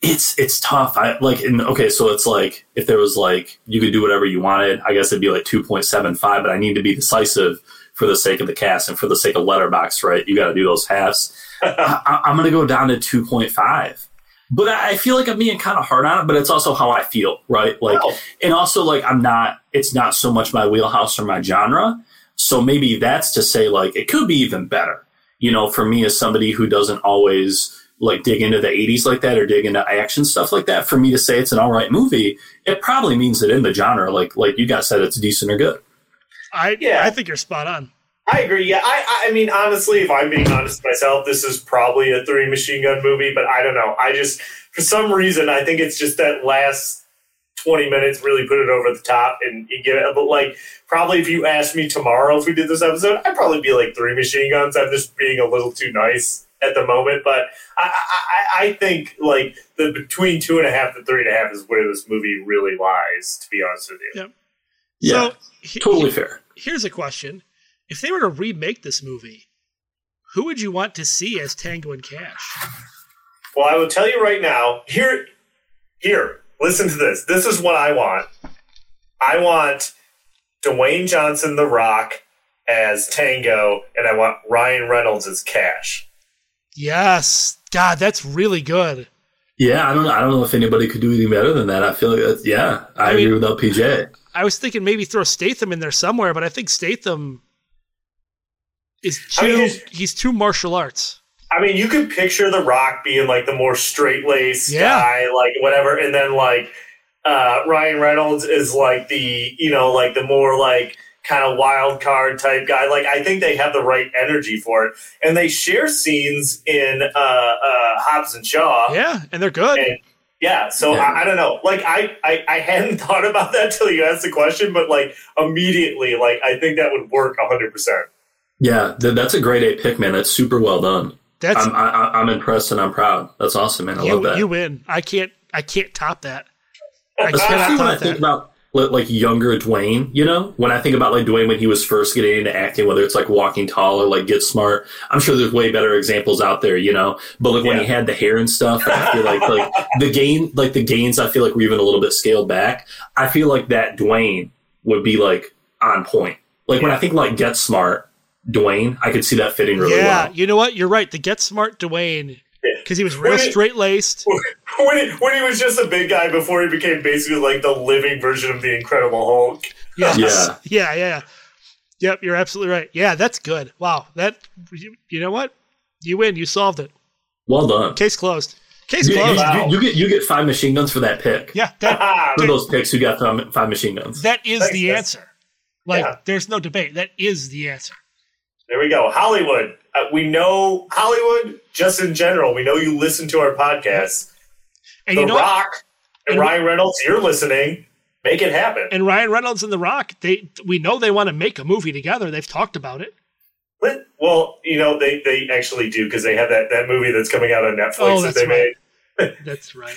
it's it's tough. I like, and okay, so it's like if there was like you could do whatever you wanted, I guess it'd be like two point seven five. But I need to be decisive for the sake of the cast and for the sake of Letterboxd, right? You got to do those halves. I, I'm going to go down to two point five but I feel like I'm being kind of hard on it, but it's also how I feel, right? Like, wow. and also like I'm not, it's not so much my wheelhouse or my genre. So maybe that's to say like it could be even better, you know, for me as somebody who doesn't always like dig into the 80s like that or dig into action stuff like that. For me to say it's an all right movie, it probably means that in the genre, like like you guys said, it's decent or good. I yeah, I think you're spot on. I agree. Yeah, I, I mean, honestly, if I'm being honest myself, this is probably a three machine gun movie. But I don't know. I just, for some reason, I think it's just that last twenty minutes really put it over the top and you get it. But like, probably if you asked me tomorrow if we did this episode, I'd probably be like three machine guns. I'm just being a little too nice at the moment. But I, I, I think like the between two and a half to three and a half is where this movie really lies. To be honest with you. Yep. Yeah. So, totally fair. Here's a question if they were to remake this movie, who would you want to see as Tango and Cash? Well, I will tell you right now. Here, here. Listen to this. This is what I want. I want Dwayne Johnson, The Rock, as Tango, and I want Ryan Reynolds as Cash. Yes, God, that's really good. Yeah, I don't. I don't know if anybody could do anything better than that. I feel like that's, yeah, I, I mean, agree with LPJ. I was thinking maybe throw Statham in there somewhere, but I think Statham is too I mean, he's too martial arts. I mean, you could picture The Rock being like the more straight laced yeah. guy, like whatever, and then like uh, Ryan Reynolds is like the you know like the more like kind of wild card type guy. Like I think they have the right energy for it, and they share scenes in uh, uh, Hobbs and Shaw. Yeah, and they're good. And, yeah, so yeah. I, I, don't know. Like I, I, I hadn't thought about that till you asked the question, but like immediately, like I think that would work hundred percent. Yeah, th- that's a great eight pick, man. That's super well done. That's I'm, I, am impressed and I'm proud. That's awesome, man. I you, love that. You win. I can't. I can't top that. I Especially when I that. think about like, like younger Dwayne, you know? When I think about like Dwayne when he was first getting into acting, whether it's like Walking Tall or like Get Smart, I'm sure there's way better examples out there, you know? But like when he had the hair and stuff, I feel like like the gain like the gains I feel like were even a little bit scaled back. I feel like that Dwayne would be like on point. Like when I think like Get Smart, Dwayne, I could see that fitting really yeah, well. Yeah, you know what? You're right. The Get Smart Dwayne, because he was real straight laced. when he, when he was just a big guy before he became basically like the living version of the Incredible Hulk. Yes. Yeah. yeah, yeah. Yep, you're absolutely right. Yeah, that's good. Wow, that you, you know what? You win. You solved it. Well done. Case closed. Case You, you- closed. Wow. you- you get you get five machine guns for that pick. Yeah, that Ah, For those picks who got five five machine guns. that is Thanks, the answer. Like, Yeah. there's no debate. That is the answer. There we go. Hollywood. Uh, we know Hollywood just in general. We know you listen to our podcast. And the you know what? Rock and, And- Ryan Reynolds, you're listening. Make it happen. And Ryan Reynolds and The Rock, they we know they want to make a movie together. They've talked about it. But- well, you know, they, they actually do because they have that, that movie that's coming out on Netflix Oh, that they right. made. That's right.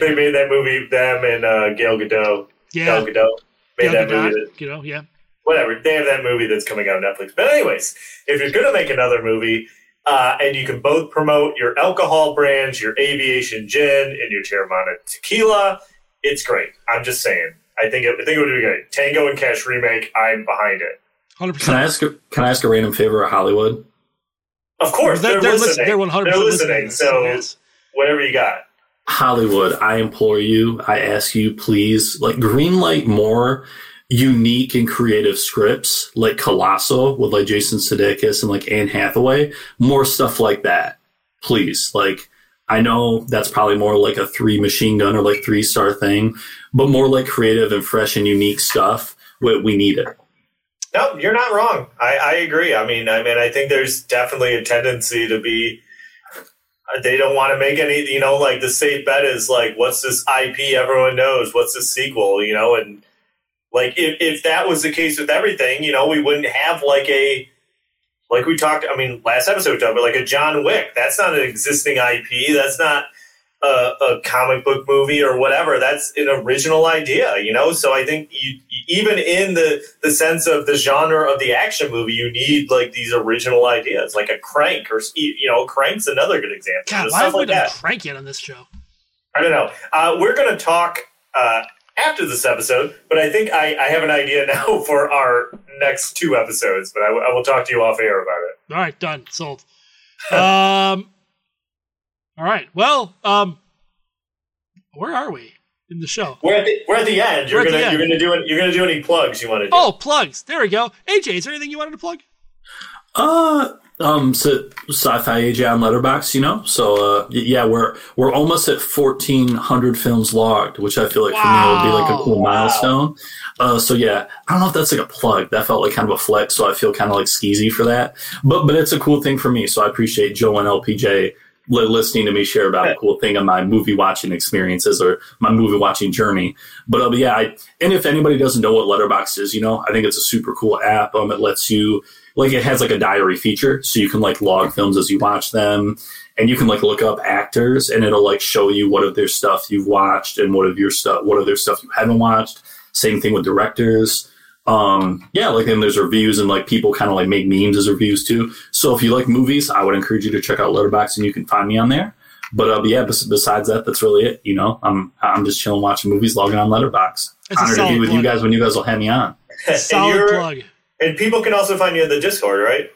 They made that movie, them and uh, Gal Gadot. Yeah. Gal Gadot made Gal that Gadot, movie. That, you know, yeah. Whatever. They have that movie that's coming out on Netflix. But anyways, if you're gonna make another movie, uh, and you can both promote your alcohol brands, your aviation gin, and your Teremana tequila, it's great. I'm just saying. I think it, I think it would be great. Tango and Cash remake. I'm behind it. Hundred Can I percent. ask can I ask a random favor of Hollywood? Of course, They're, they're, they're, listening. listening. They're one hundred They're percent listening. listening. So yes. whatever you got. Hollywood, I implore you, I ask you, please, like greenlight more unique and creative scripts like Colossal with like Jason Sudeikis and like Anne Hathaway, more stuff like that, please. Like, I know that's probably more like a three machine gun or like three star thing, but more like creative and fresh and unique stuff. We, we need it. No, you're not wrong. I, I agree. I mean, I mean, I think there's definitely a tendency to be. They don't want to make any, you know, like the safe bet is like, what's this IP everyone knows? What's the sequel, you know? And like, if, if that was the case with everything, you know, we wouldn't have like a, like we talked, I mean, last episode we talked about like a John Wick. That's not an existing IP. That's not a, a comic book movie or whatever. That's an original idea, you know? So I think you, even in the, the sense of the genre of the action movie, you need like these original ideas, like a crank or, you know, crank's another good example. God, why we like done crank yet on this show? I don't know. Uh, we're going to talk uh, after this episode, but I think I, I have an idea now for our next two episodes, but I, w- I will talk to you off air about it. All right, done, sold. um, all right. Well, um, where are we in the show? We're at the, we're at the end. You're We're gonna you're gonna do it. You're gonna do any plugs you want to do? Oh, plugs. There we go. AJ, is there anything you wanted to plug? Uh, um, so sci-fi AJ on Letterboxd, you know. So, uh, yeah, we're we're almost at fourteen hundred films logged, which I feel like for me would be like a cool Wow. milestone. Uh, so yeah, I don't know if that's like a plug. That felt like kind of a flex, so I feel kind of like skeezy for that. But but it's a cool thing for me, so I appreciate Joe and LPJ li- listening to me share about a cool thing of my movie watching experiences or my movie watching journey. But uh, but yeah, I, and if anybody doesn't know what Letterboxd is, you know, I think it's a super cool app. Um, it lets you like it has like a diary feature, so you can like log films as you watch them, and you can like look up actors, and it'll like show you what of their stuff you've watched and what of your stuff, what of their stuff you haven't watched. Same thing with directors. Um, yeah, like then there's reviews and like people kind of like make memes as reviews too. So if you like movies, I would encourage you to check out Letterboxd, and you can find me on there. But uh, but yeah, besides that, that's really it. You know, I'm I'm just chilling, watching movies, logging on Letterboxd. That's a Honored to be solid with you guys when you guys will have me on. Solid plug. And people can also find you in the Discord, right?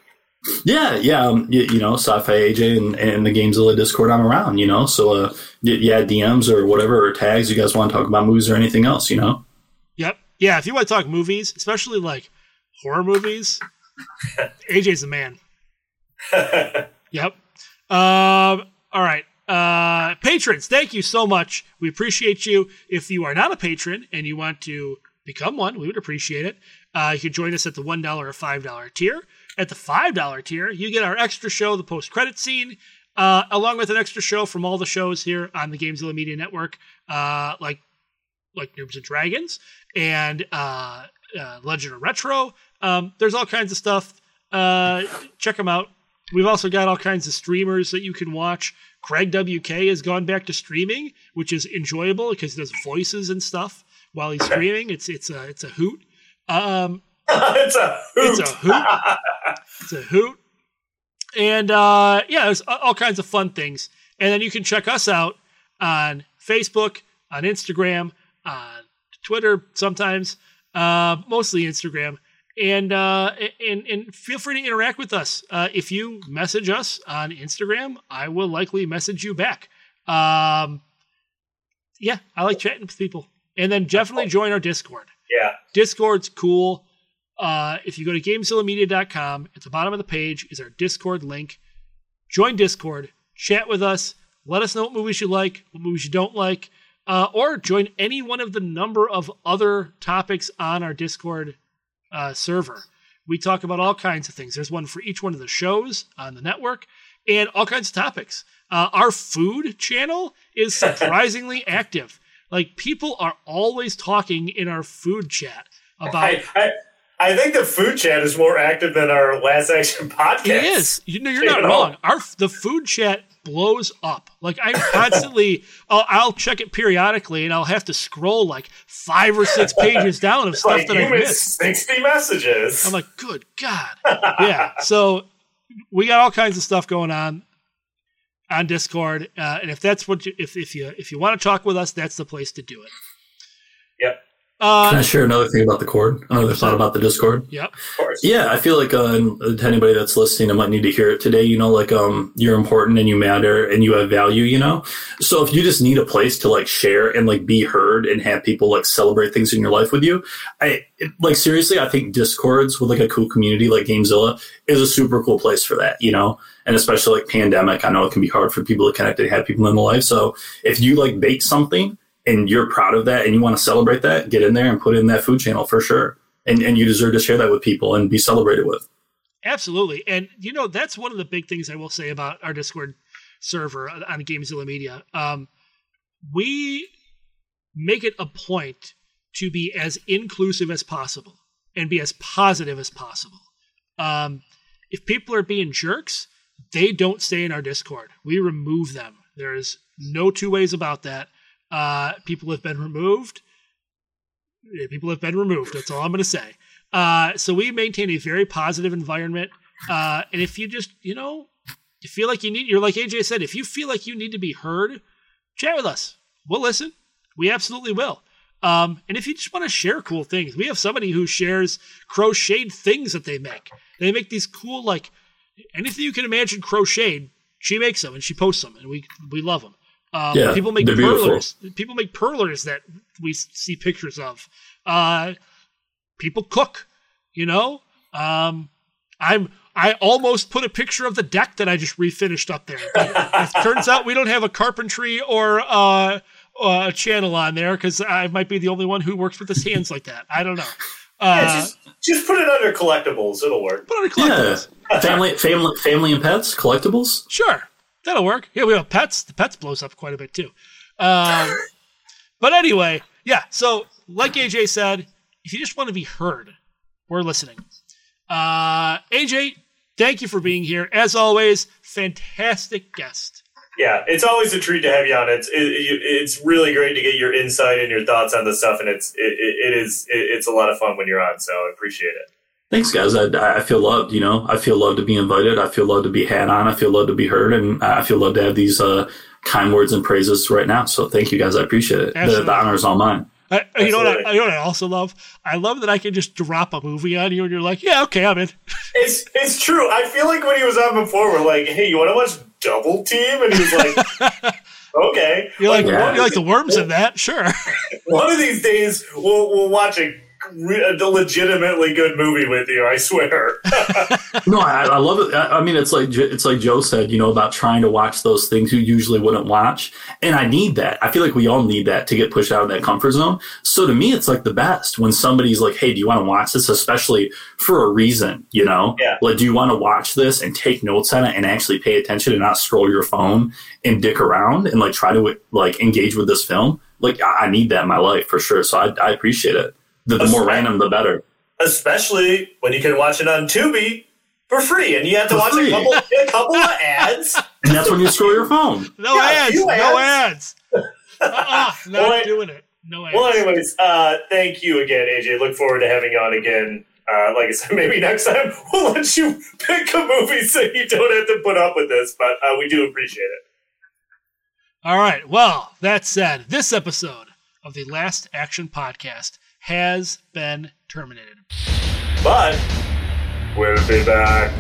Yeah, yeah, um, you, you know, Sci-Fi AJ and, and the Gamezilla Discord, I'm around, you know, so uh, y- yeah, DMs or whatever or tags you guys want to talk about movies or anything else, you know. Yep. Yeah, if you want to talk movies, especially like horror movies, AJ's the man. Yep. Um, all right. Uh, patrons, thank you so much. We appreciate you. If you are not a patron and you want to become one, we would appreciate it. Uh, you can join us at the $1 or $5 tier. At the $5 tier, you get our extra show, the post credit scene, uh, along with an extra show from all the shows here on the Gamezilla Media Network, uh, like like Noobs and Dragons and uh, uh, Legend of Retro. Um, there's all kinds of stuff. Uh, check them out. We've also got all kinds of streamers that you can watch. Craig WK has gone back to streaming, which is enjoyable because he does voices and stuff. while he's streaming. It's it's a it's a hoot. Um, it's a hoot. It's a hoot. it's a hoot. And uh, yeah, there's all kinds of fun things. And then you can check us out on Facebook, on Instagram, on Twitter sometimes, uh, mostly Instagram. And, uh, and and feel free to interact with us. Uh, if you message us on Instagram, I will likely message you back. Um, yeah, I like chatting with people. And then definitely join our Discord. yeah. Discord's cool. Uh, if you go to GameZillaMedia.com, at the bottom of the page is our Discord link. Join Discord, chat with us, let us know what movies you like, what movies you don't like, uh, or join any one of the number of other topics on our Discord uh, server. We talk about all kinds of things. There's one for each one of the shows on the network and all kinds of topics. Uh, our food channel is surprisingly active. Like people are always talking in our food chat about I, I, I think the food chat is more active than our last action podcast. It is. You know, you're You not wrong. Our the food chat blows up. Like I'm constantly, I'll, I'll check it periodically, and I'll have to scroll like five or six pages down of stuff like that I missed missed. 60 messages. I'm like, good God, yeah. So we got all kinds of stuff going on on Discord, uh, and if that's what you, if if you if you want to talk with us, that's the place to do it. Yep. Can I Uh, share another thing about the cord? Another thought about the Discord? yep. of course. Yeah, I feel like uh, to anybody that's listening, that might need to hear it today. You know, like um, you're important and you matter and you have value. You know, so if you just need a place to like share and like be heard and have people like celebrate things in your life with you, I it, like seriously, I think Discords with like a cool community like Gamezilla is a super cool place for that. You know, and especially like pandemic, I know it can be hard for people to connect and have people in their life. So if you like bake something and you're proud of that and you want to celebrate that, get in there and put in that food channel for sure. And, and you deserve to share that with people and be celebrated with. Absolutely. And you know, that's one of the big things I will say about our Discord server on Gamezilla Media. Um, we make it a point to be as inclusive as possible and be as positive as possible. Um, if people are being jerks, they don't stay in our Discord. We remove them. There's no two ways about that. Uh, people have been removed. People have been removed. That's all I'm going to say. Uh, so we maintain a very positive environment. Uh, and if you just, you know, you feel like you need, you're like AJ said, if you feel like you need to be heard, chat with us. We'll listen. We absolutely will. Um, and if you just want to share cool things, we have somebody who shares crocheted things that they make. They make these cool, like anything you can imagine crocheted. She makes them and she posts them, and we we love them. Um, Yeah, people make they're beautiful. perlers. People make perlers that we see pictures of. Uh, people cook. You know, um, I'm. I almost put a picture of the deck that I just refinished up there. It turns out we don't have a carpentry or uh, uh, a channel on there because I might be the only one who works with his hands like that. I don't know. Yeah, Uh, just, just put it under collectibles. It'll work. put on a Yeah. family, family, family and pets, collectibles. Sure, that'll work. Yeah, we have pets. The pets blows up quite a bit too. Um, but anyway, yeah. So, like AJ said, if you just want to be heard, we're listening. Uh, AJ, thank you for being here. As always, fantastic guest. Yeah, it's always a treat to have you on. It's it, it, it's really great to get your insight and your thoughts on the stuff, and it's it, it, it is it, it's a lot of fun when you're on. So I appreciate it. Thanks, guys. I, I feel loved. You know, I feel loved to be invited. I feel loved to be had on. I feel loved to be heard, and I feel loved to have these uh, kind words and praises right now. So thank you, guys. I appreciate it. The, the honor is all mine. I, you know what? I, you know what I also love? I love that I can just drop a movie on you, and you're like, "Yeah, okay, I'm in." It's it's true. I feel like when he was on before, we're like, "Hey, you want to watch Double Team?" And he was like, "Okay." You're like, Yeah. "You're like the worms in that." Sure. one of these days we'll we'll watch a, re- a legitimately good movie with you. I swear. No, I, I love it. I, I mean, it's like it's like Joe said, you know, about trying to watch those things you usually wouldn't watch, and I need that. I feel like we all need that to get pushed out of that comfort zone. So to me, it's like the best when somebody's like, "Hey, do you want to watch this?" Especially for a reason, you know, Yeah. like, do you want to watch this and take notes on it and actually pay attention and not scroll your phone and dick around and like try to like engage with this film? Like, I, I need that in my life for sure. So I, I appreciate it. The, the more random, the better. Especially when you can watch it on Tubi for free, and you have to For watch free. a couple a couple of ads. And that's when you scroll your phone. No Yeah, a ads. No ads. ads. uh-uh, not Well, doing it. No ads. Well, anyways, uh, thank you again, AJ. Look forward to having you on again. Uh, like I said, maybe next time we'll let you pick a movie so you don't have to put up with this, but uh, we do appreciate it. All right. Well, that said, this episode of the Last Action Podcast has been terminated. But we'll be back.